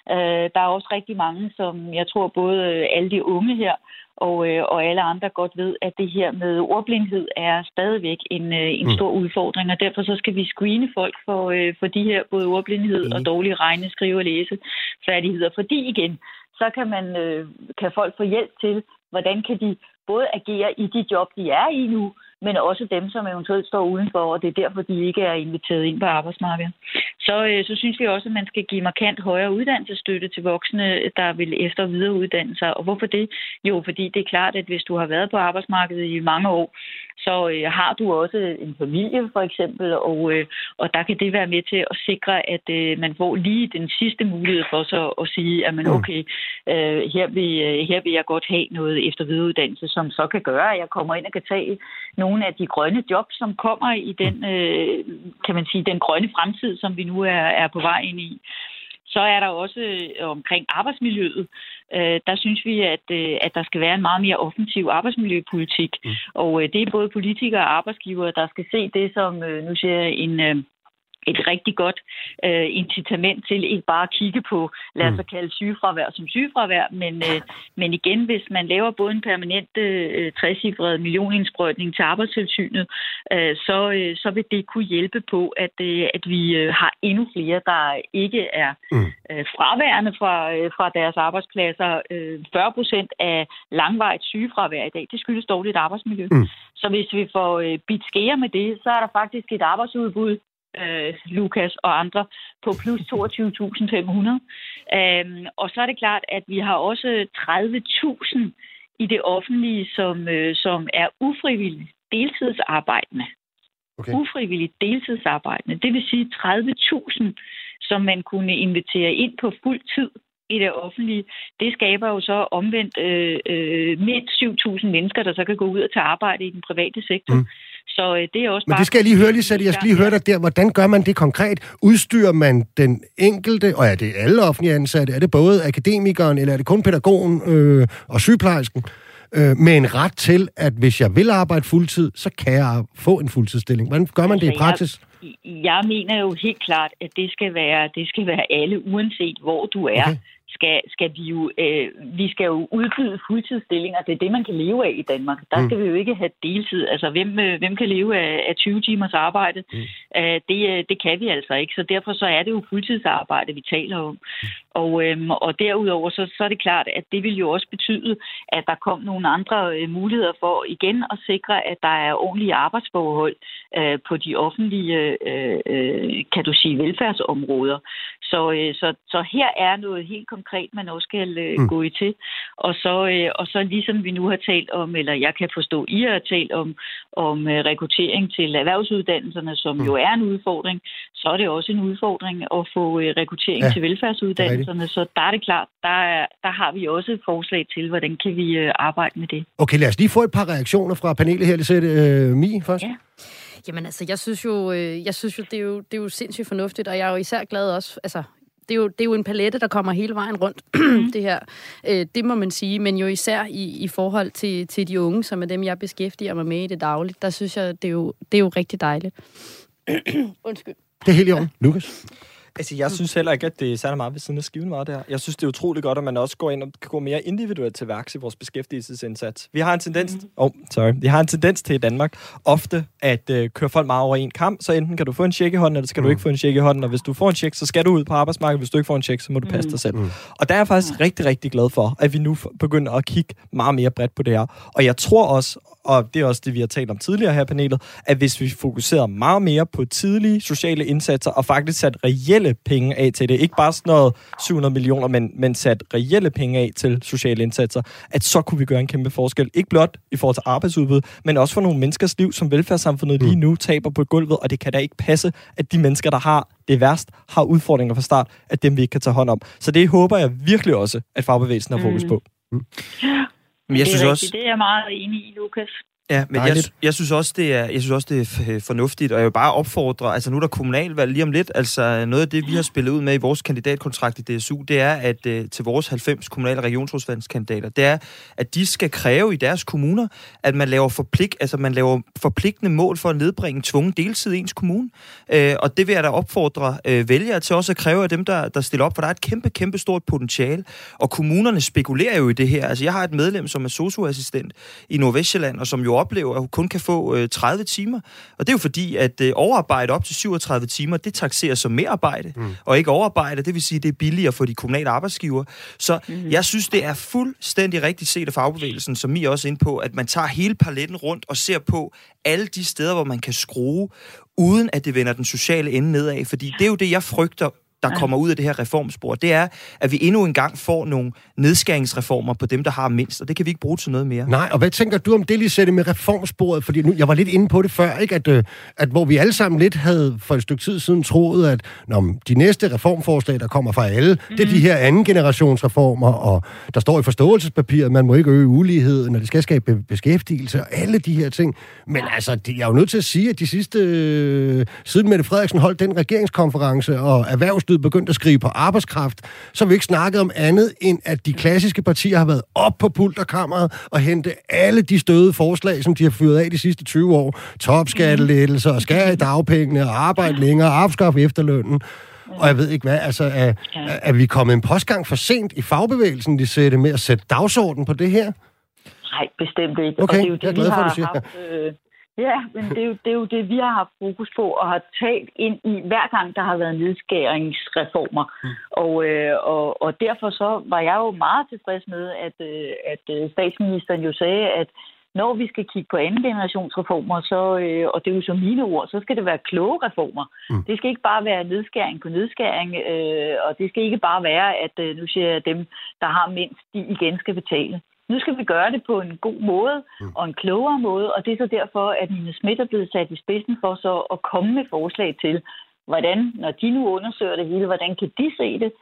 der er også rigtig mange, som jeg tror både alle de unge her og, øh, og alle andre godt ved, at det her med ordblindhed er stadigvæk en, øh, en mm. stor udfordring, og derfor så skal vi screene folk for, øh, for de her både ordblindhed mm. og dårlige regne, skrive og læse færdigheder, fordi igen, så kan, man, øh, kan folk få hjælp til, hvordan kan de både agere i de job, de er i nu, men også dem, som eventuelt står udenfor, og det er derfor, de ikke er inviteret ind på arbejdsmarkedet. Så, øh, så synes vi også, at man skal give markant højere uddannelsesstøtte til voksne, der vil efter- og videreuddanne sig. Og hvorfor det? Jo, fordi det er klart, at hvis du har været på arbejdsmarkedet i mange år, så øh, har du også en familie for eksempel, og, øh, og der kan det være med til at sikre, at øh, man får lige den sidste mulighed for så at sige, at man mm. okay, øh, her, vil, øh, her vil jeg godt have noget efter videreuddannelse, som så kan gøre, at jeg kommer ind og kan tage nogle af de grønne jobs, som kommer i den, øh, kan man sige, den grønne fremtid, som vi nu er, er på vej ind i. Så er der også øh, omkring arbejdsmiljøet. Øh, der synes vi, at, øh, at der skal være en meget mere offensiv arbejdsmiljøpolitik. Mm. Og øh, det er både politikere og arbejdsgivere, der skal se det som, øh, nu siger jeg, en... Øh, et rigtig godt øh, incitament til ikke bare at kigge på, lad os mm. kalde sygefravær som sygefravær, men, øh, men igen, hvis man laver både en permanent øh, trecifret millionindsprøjtning til arbejdstilsynet, øh, så, øh, så vil det kunne hjælpe på, at, øh, at vi øh, har endnu flere, der ikke er mm. øh, fraværende fra, øh, fra deres arbejdspladser. Øh, 40 procent af langvejt sygefravær i dag, det skyldes dårligt arbejdsmiljø. Mm. Så hvis vi får øh, bidt skære med det, så er der faktisk et arbejdsudbud øh, Lukas og andre, på plus 22.500. Øhm, og så er det klart, at vi har også 30.000 i det offentlige, som, øh, som er ufrivilligt deltidsarbejdende. Okay. Ufrivilligt deltidsarbejdende. Det vil sige 30.000, som man kunne invitere ind på fuld tid i det offentlige, det skaber jo så omvendt øh, øh, mindst 7.000 mennesker, der så kan gå ud og tage arbejde i den private sektor. Mm. Så øh, det er også Men det skal jeg lige høre, Lisette. Jeg skal lige høre dig der. Hvordan gør man det konkret? Udstyrer man den enkelte, og er det alle offentlige ansatte? Er det både akademikeren, eller er det kun pædagogen øh, og sygeplejersken? Øh, med en ret til, at hvis jeg vil arbejde fuldtid, så kan jeg få en fuldtidsstilling. Hvordan gør man det i altså, praksis? Jeg, jeg mener jo helt klart, at det skal være, det skal være alle, uanset hvor du er. Okay skal, skal vi jo, øh, vi skal jo udbyde fuldtidsstillinger. Det er det, man kan leve af i Danmark. Der skal mm. vi jo ikke have deltid. Altså, hvem, øh, hvem kan leve af, af 20 timers arbejde? Mm. Uh, det, øh, det kan vi altså ikke. Så derfor så er det jo fuldtidsarbejde, vi taler om. Mm. Og, øhm, og derudover så, så er det klart, at det vil jo også betyde, at der kom nogle andre øh, muligheder for igen at sikre, at der er ordentlige arbejdsforhold øh, på de offentlige, øh, øh, kan du sige, velfærdsområder. Så, øh, så, så her er noget helt konkret, man også skal øh, mm. gå i til. Og så, øh, og så ligesom vi nu har talt om, eller jeg kan forstå, I har talt om, om øh, rekruttering til erhvervsuddannelserne, som mm. jo er en udfordring, så er det også en udfordring at få øh, rekruttering ja, til velfærdsuddannelserne. Så der er det klart, der, er, der har vi også et forslag til, hvordan kan vi øh, arbejde med det. Okay, lad os lige få et par reaktioner fra panelet her. Lisette øh, Mi først. Ja. Jamen altså, jeg synes jo, øh, jeg synes jo, det er jo, det er jo sindssygt fornuftigt, og jeg er jo især glad også, altså, det er, jo, det er jo en palette, der kommer hele vejen rundt, det her. Øh, det må man sige, men jo især i, i forhold til, til de unge, som er dem, jeg beskæftiger mig med i det daglige, der synes jeg, det er jo, det er jo rigtig dejligt. Undskyld. Det er helt i orden. Lukas? Altså, jeg synes heller ikke, at det er særlig meget ved siden af skiven meget der. Jeg synes, det er utroligt godt, at man også går ind og kan gå mere individuelt til værks i vores beskæftigelsesindsats. Vi har en tendens, mm. oh, sorry, vi har en tendens til i Danmark ofte at uh, køre folk meget over en kamp, så enten kan du få en check i hånden, eller skal mm. du ikke få en check i hånden, og hvis du får en check, så skal du ud på arbejdsmarkedet, hvis du ikke får en check, så må du passe dig selv. Mm. Og der er jeg faktisk mm. rigtig, rigtig glad for, at vi nu begynder at kigge meget mere bredt på det her. Og jeg tror også, og det er også det, vi har talt om tidligere her i panelet, at hvis vi fokuserer meget mere på tidlige sociale indsatser, og faktisk sat reelle penge af til det, ikke bare sådan noget 700 millioner, men, men sat reelle penge af til sociale indsatser, at så kunne vi gøre en kæmpe forskel. Ikke blot i forhold til arbejdsudbud, men også for nogle menneskers liv, som velfærdssamfundet lige mm. nu taber på gulvet, og det kan da ikke passe, at de mennesker, der har det værst, har udfordringer fra start, at dem vi ikke kan tage hånd om. Så det håber jeg virkelig også, at fagbevægelsen har fokus mm. på. Mm. Men jeg det synes rigtigt. også... Det er jeg meget enig i, Lukas. Ja, men jeg, jeg, synes også, det er, jeg synes også, det er fornuftigt, og jeg vil bare opfordre, altså nu er der kommunalvalg lige om lidt, altså noget af det, vi har spillet ud med i vores kandidatkontrakt i DSU, det er, at uh, til vores 90 kommunale regionsrådsvalgskandidater, det er, at de skal kræve i deres kommuner, at man laver, forpligt, altså man laver forpligtende mål for at nedbringe tvungen deltid i ens kommune. Uh, og det vil jeg da opfordre uh, vælgere til også at kræve af dem, der, der stiller op, for der er et kæmpe, kæmpe stort potentiale, og kommunerne spekulerer jo i det her. Altså jeg har et medlem, som er socioassistent i Nordvestjylland, og som jo oplever, at hun kun kan få øh, 30 timer. Og det er jo fordi, at øh, overarbejde op til 37 timer, det taxeres som mere arbejde, mm. og ikke overarbejde. Det vil sige, at det er billigere for de kommunale arbejdsgiver. Så mm. jeg synes, det er fuldstændig rigtigt set af fagbevægelsen, som I også er inde på, at man tager hele paletten rundt og ser på alle de steder, hvor man kan skrue, uden at det vender den sociale ende nedad. Fordi det er jo det, jeg frygter der kommer ud af det her reformspor, det er, at vi endnu en gang får nogle nedskæringsreformer på dem, der har mindst, og det kan vi ikke bruge til noget mere. Nej, og hvad tænker du om det, Lisette, med reformsporet? Fordi nu, jeg var lidt inde på det før, ikke? At, øh, at hvor vi alle sammen lidt havde for et stykke tid siden troet, at når de næste reformforslag, der kommer fra alle, mm-hmm. det er de mhm. her anden generationsreformer, og der står i forståelsespapiret, at man må ikke øge uligheden, og det skal skabe beskæftigelse, og alle de her ting. Men altså, de er jo nødt til at sige, at de sidste, øh, siden Mette Frederiksen holdt den regeringskonference, og erhvervslivet erhvervslivet begyndt at skrive på arbejdskraft, så har vi ikke snakket om andet, end at de klassiske partier har været op på pulterkammeret og hente alle de støde forslag, som de har fyret af de sidste 20 år. Topskattelettelser, skære i dagpengene, og arbejde længere, afskaffe efterlønnen. Og jeg ved ikke hvad, altså er, er vi kommet en postgang for sent i fagbevægelsen, de sætter med at sætte dagsordenen på det her? Nej, bestemt ikke. Okay, og det er jo det, jeg er glad for, at du siger. Haft, øh, Ja, men det er, jo, det er jo det, vi har haft fokus på og har talt ind i hver gang, der har været nedskæringsreformer. Mm. Og, øh, og, og derfor så var jeg jo meget tilfreds med, at, øh, at øh, statsministeren jo sagde, at når vi skal kigge på anden generationsreformer, så, øh, og det er jo så mine ord, så skal det være kloge reformer. Mm. Det skal ikke bare være nedskæring på nedskæring, øh, og det skal ikke bare være, at øh, nu siger jeg, dem, der har mindst, de igen skal betale. Nu skal vi gøre det på en god måde mm. og en klogere måde, og det er så derfor, at Nina Schmidt er blevet sat i spidsen for så at komme med forslag til, hvordan, når de nu undersøger det hele, hvordan kan de se det,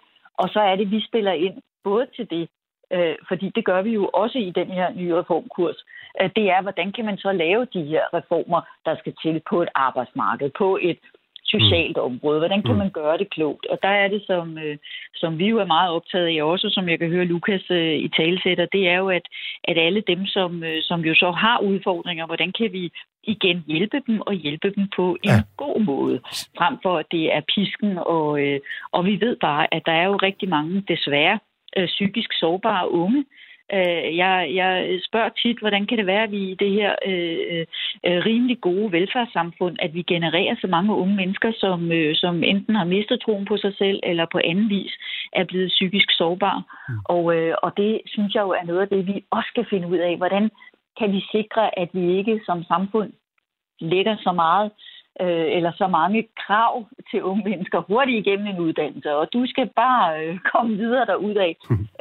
og så er det, vi spiller ind både til det, øh, fordi det gør vi jo også i den her nye reformkurs, øh, det er, hvordan kan man så lave de her reformer, der skal til på et arbejdsmarked, på et socialt mm. område. Hvordan kan mm. man gøre det klogt? Og der er det, som, øh, som vi jo er meget optaget af også, som jeg kan høre Lukas øh, i talsætter, det er jo, at, at alle dem, som, øh, som jo så har udfordringer, hvordan kan vi igen hjælpe dem og hjælpe dem på en ja. god måde, frem for at det er pisken. Og, øh, og vi ved bare, at der er jo rigtig mange, desværre, øh, psykisk sårbare unge, Øh, jeg, jeg spørger tit, hvordan kan det være, at vi i det her øh, øh, rimelig gode velfærdssamfund, at vi genererer så mange unge mennesker, som, øh, som enten har mistet troen på sig selv, eller på anden vis er blevet psykisk sårbare. Mm. Og, øh, og det synes jeg jo er noget af det, vi også skal finde ud af. Hvordan kan vi sikre, at vi ikke som samfund lægger så meget øh, eller så mange krav til unge mennesker hurtigt igennem en uddannelse, og du skal bare øh, komme videre derudad.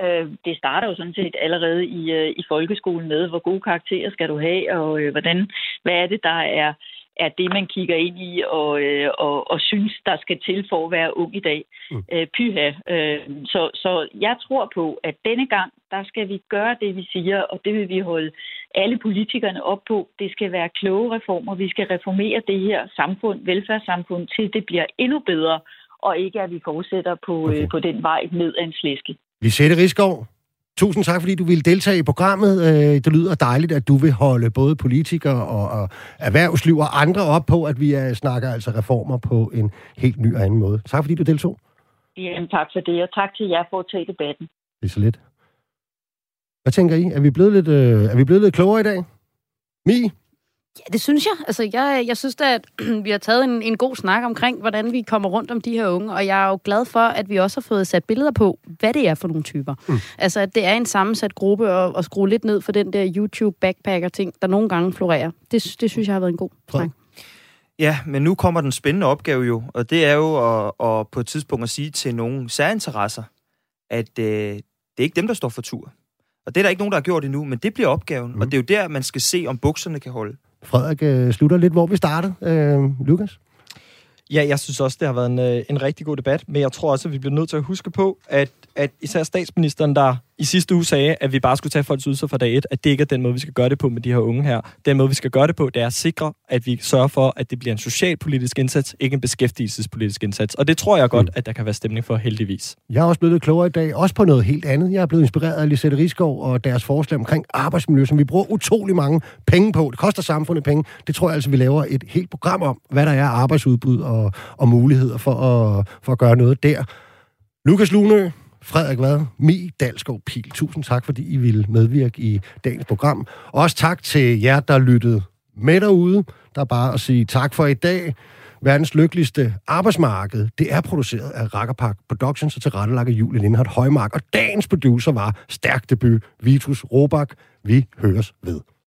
øh, det starter jo sådan set allerede i, øh, i folkeskolen med, hvor gode karakterer skal du have, og øh, hvordan, hvad er det, der er er det, man kigger ind i og, øh, og, og synes, der skal til for at være ung i dag. Mm. Øh, pyha. Øh, så, så jeg tror på, at denne gang, der skal vi gøre det, vi siger, og det vil vi holde alle politikerne op på. Det skal være kloge reformer. Vi skal reformere det her samfund, velfærdssamfund, til det bliver endnu bedre, og ikke at vi fortsætter på, øh, okay. øh, på den vej ned ad en slæske. Vi sætter Rigsgaard, Tusind tak, fordi du ville deltage i programmet. Øh, det lyder dejligt, at du vil holde både politikere og, og erhvervsliv og andre op på, at vi øh, snakker altså reformer på en helt ny og anden måde. Tak, fordi du deltog. Jamen, tak for det, og tak til jer for at tage debatten. Det er så lidt. Hvad tænker I? Er vi blevet lidt, øh, er vi blevet lidt klogere i dag? Mi? Ja, det synes jeg. Altså, jeg, jeg synes da, at vi har taget en, en god snak omkring, hvordan vi kommer rundt om de her unge, og jeg er jo glad for, at vi også har fået sat billeder på, hvad det er for nogle typer. Mm. Altså, at det er en sammensat gruppe, og, og skrue lidt ned for den der YouTube-backpacker-ting, der nogle gange florerer. Det, det synes jeg har været en god snak. Ja, men nu kommer den spændende opgave jo, og det er jo at, at på et tidspunkt at sige til nogle særinteresser, at øh, det er ikke dem, der står for tur. Og det er der ikke nogen, der har gjort endnu, men det bliver opgaven, mm. og det er jo der, man skal se, om bukserne kan holde. Frederik øh, slutter lidt, hvor vi startede. Øh, Lukas? Ja, jeg synes også, det har været en, øh, en rigtig god debat, men jeg tror også, at vi bliver nødt til at huske på, at, at især statsministeren, der i sidste uge sagde, at vi bare skulle tage folks ydelser fra dag et, at det ikke er den måde, vi skal gøre det på med de her unge her. Den måde, vi skal gøre det på, det er at sikre, at vi sørger for, at det bliver en socialpolitisk indsats, ikke en beskæftigelsespolitisk indsats. Og det tror jeg godt, mm. at der kan være stemning for, heldigvis. Jeg er også blevet lidt klogere i dag, også på noget helt andet. Jeg er blevet inspireret af Lisette Riskov og deres forslag omkring arbejdsmiljø, som vi bruger utrolig mange penge på. Det koster samfundet penge. Det tror jeg altså, vi laver et helt program om, hvad der er arbejdsudbud og, og muligheder for at, for at gøre noget der. Lukas Lune, Frederik Vad, Mi Dalskov Pil. Tusind tak, fordi I ville medvirke i dagens program. Også tak til jer, der lyttede med derude. Der er bare at sige tak for i dag. Verdens lykkeligste arbejdsmarked, det er produceret af Rakkerpark Productions og tilrettelagt af Julie Lindhardt Højmark. Og dagens producer var stærk debut, Vitus Robak. Vi høres ved.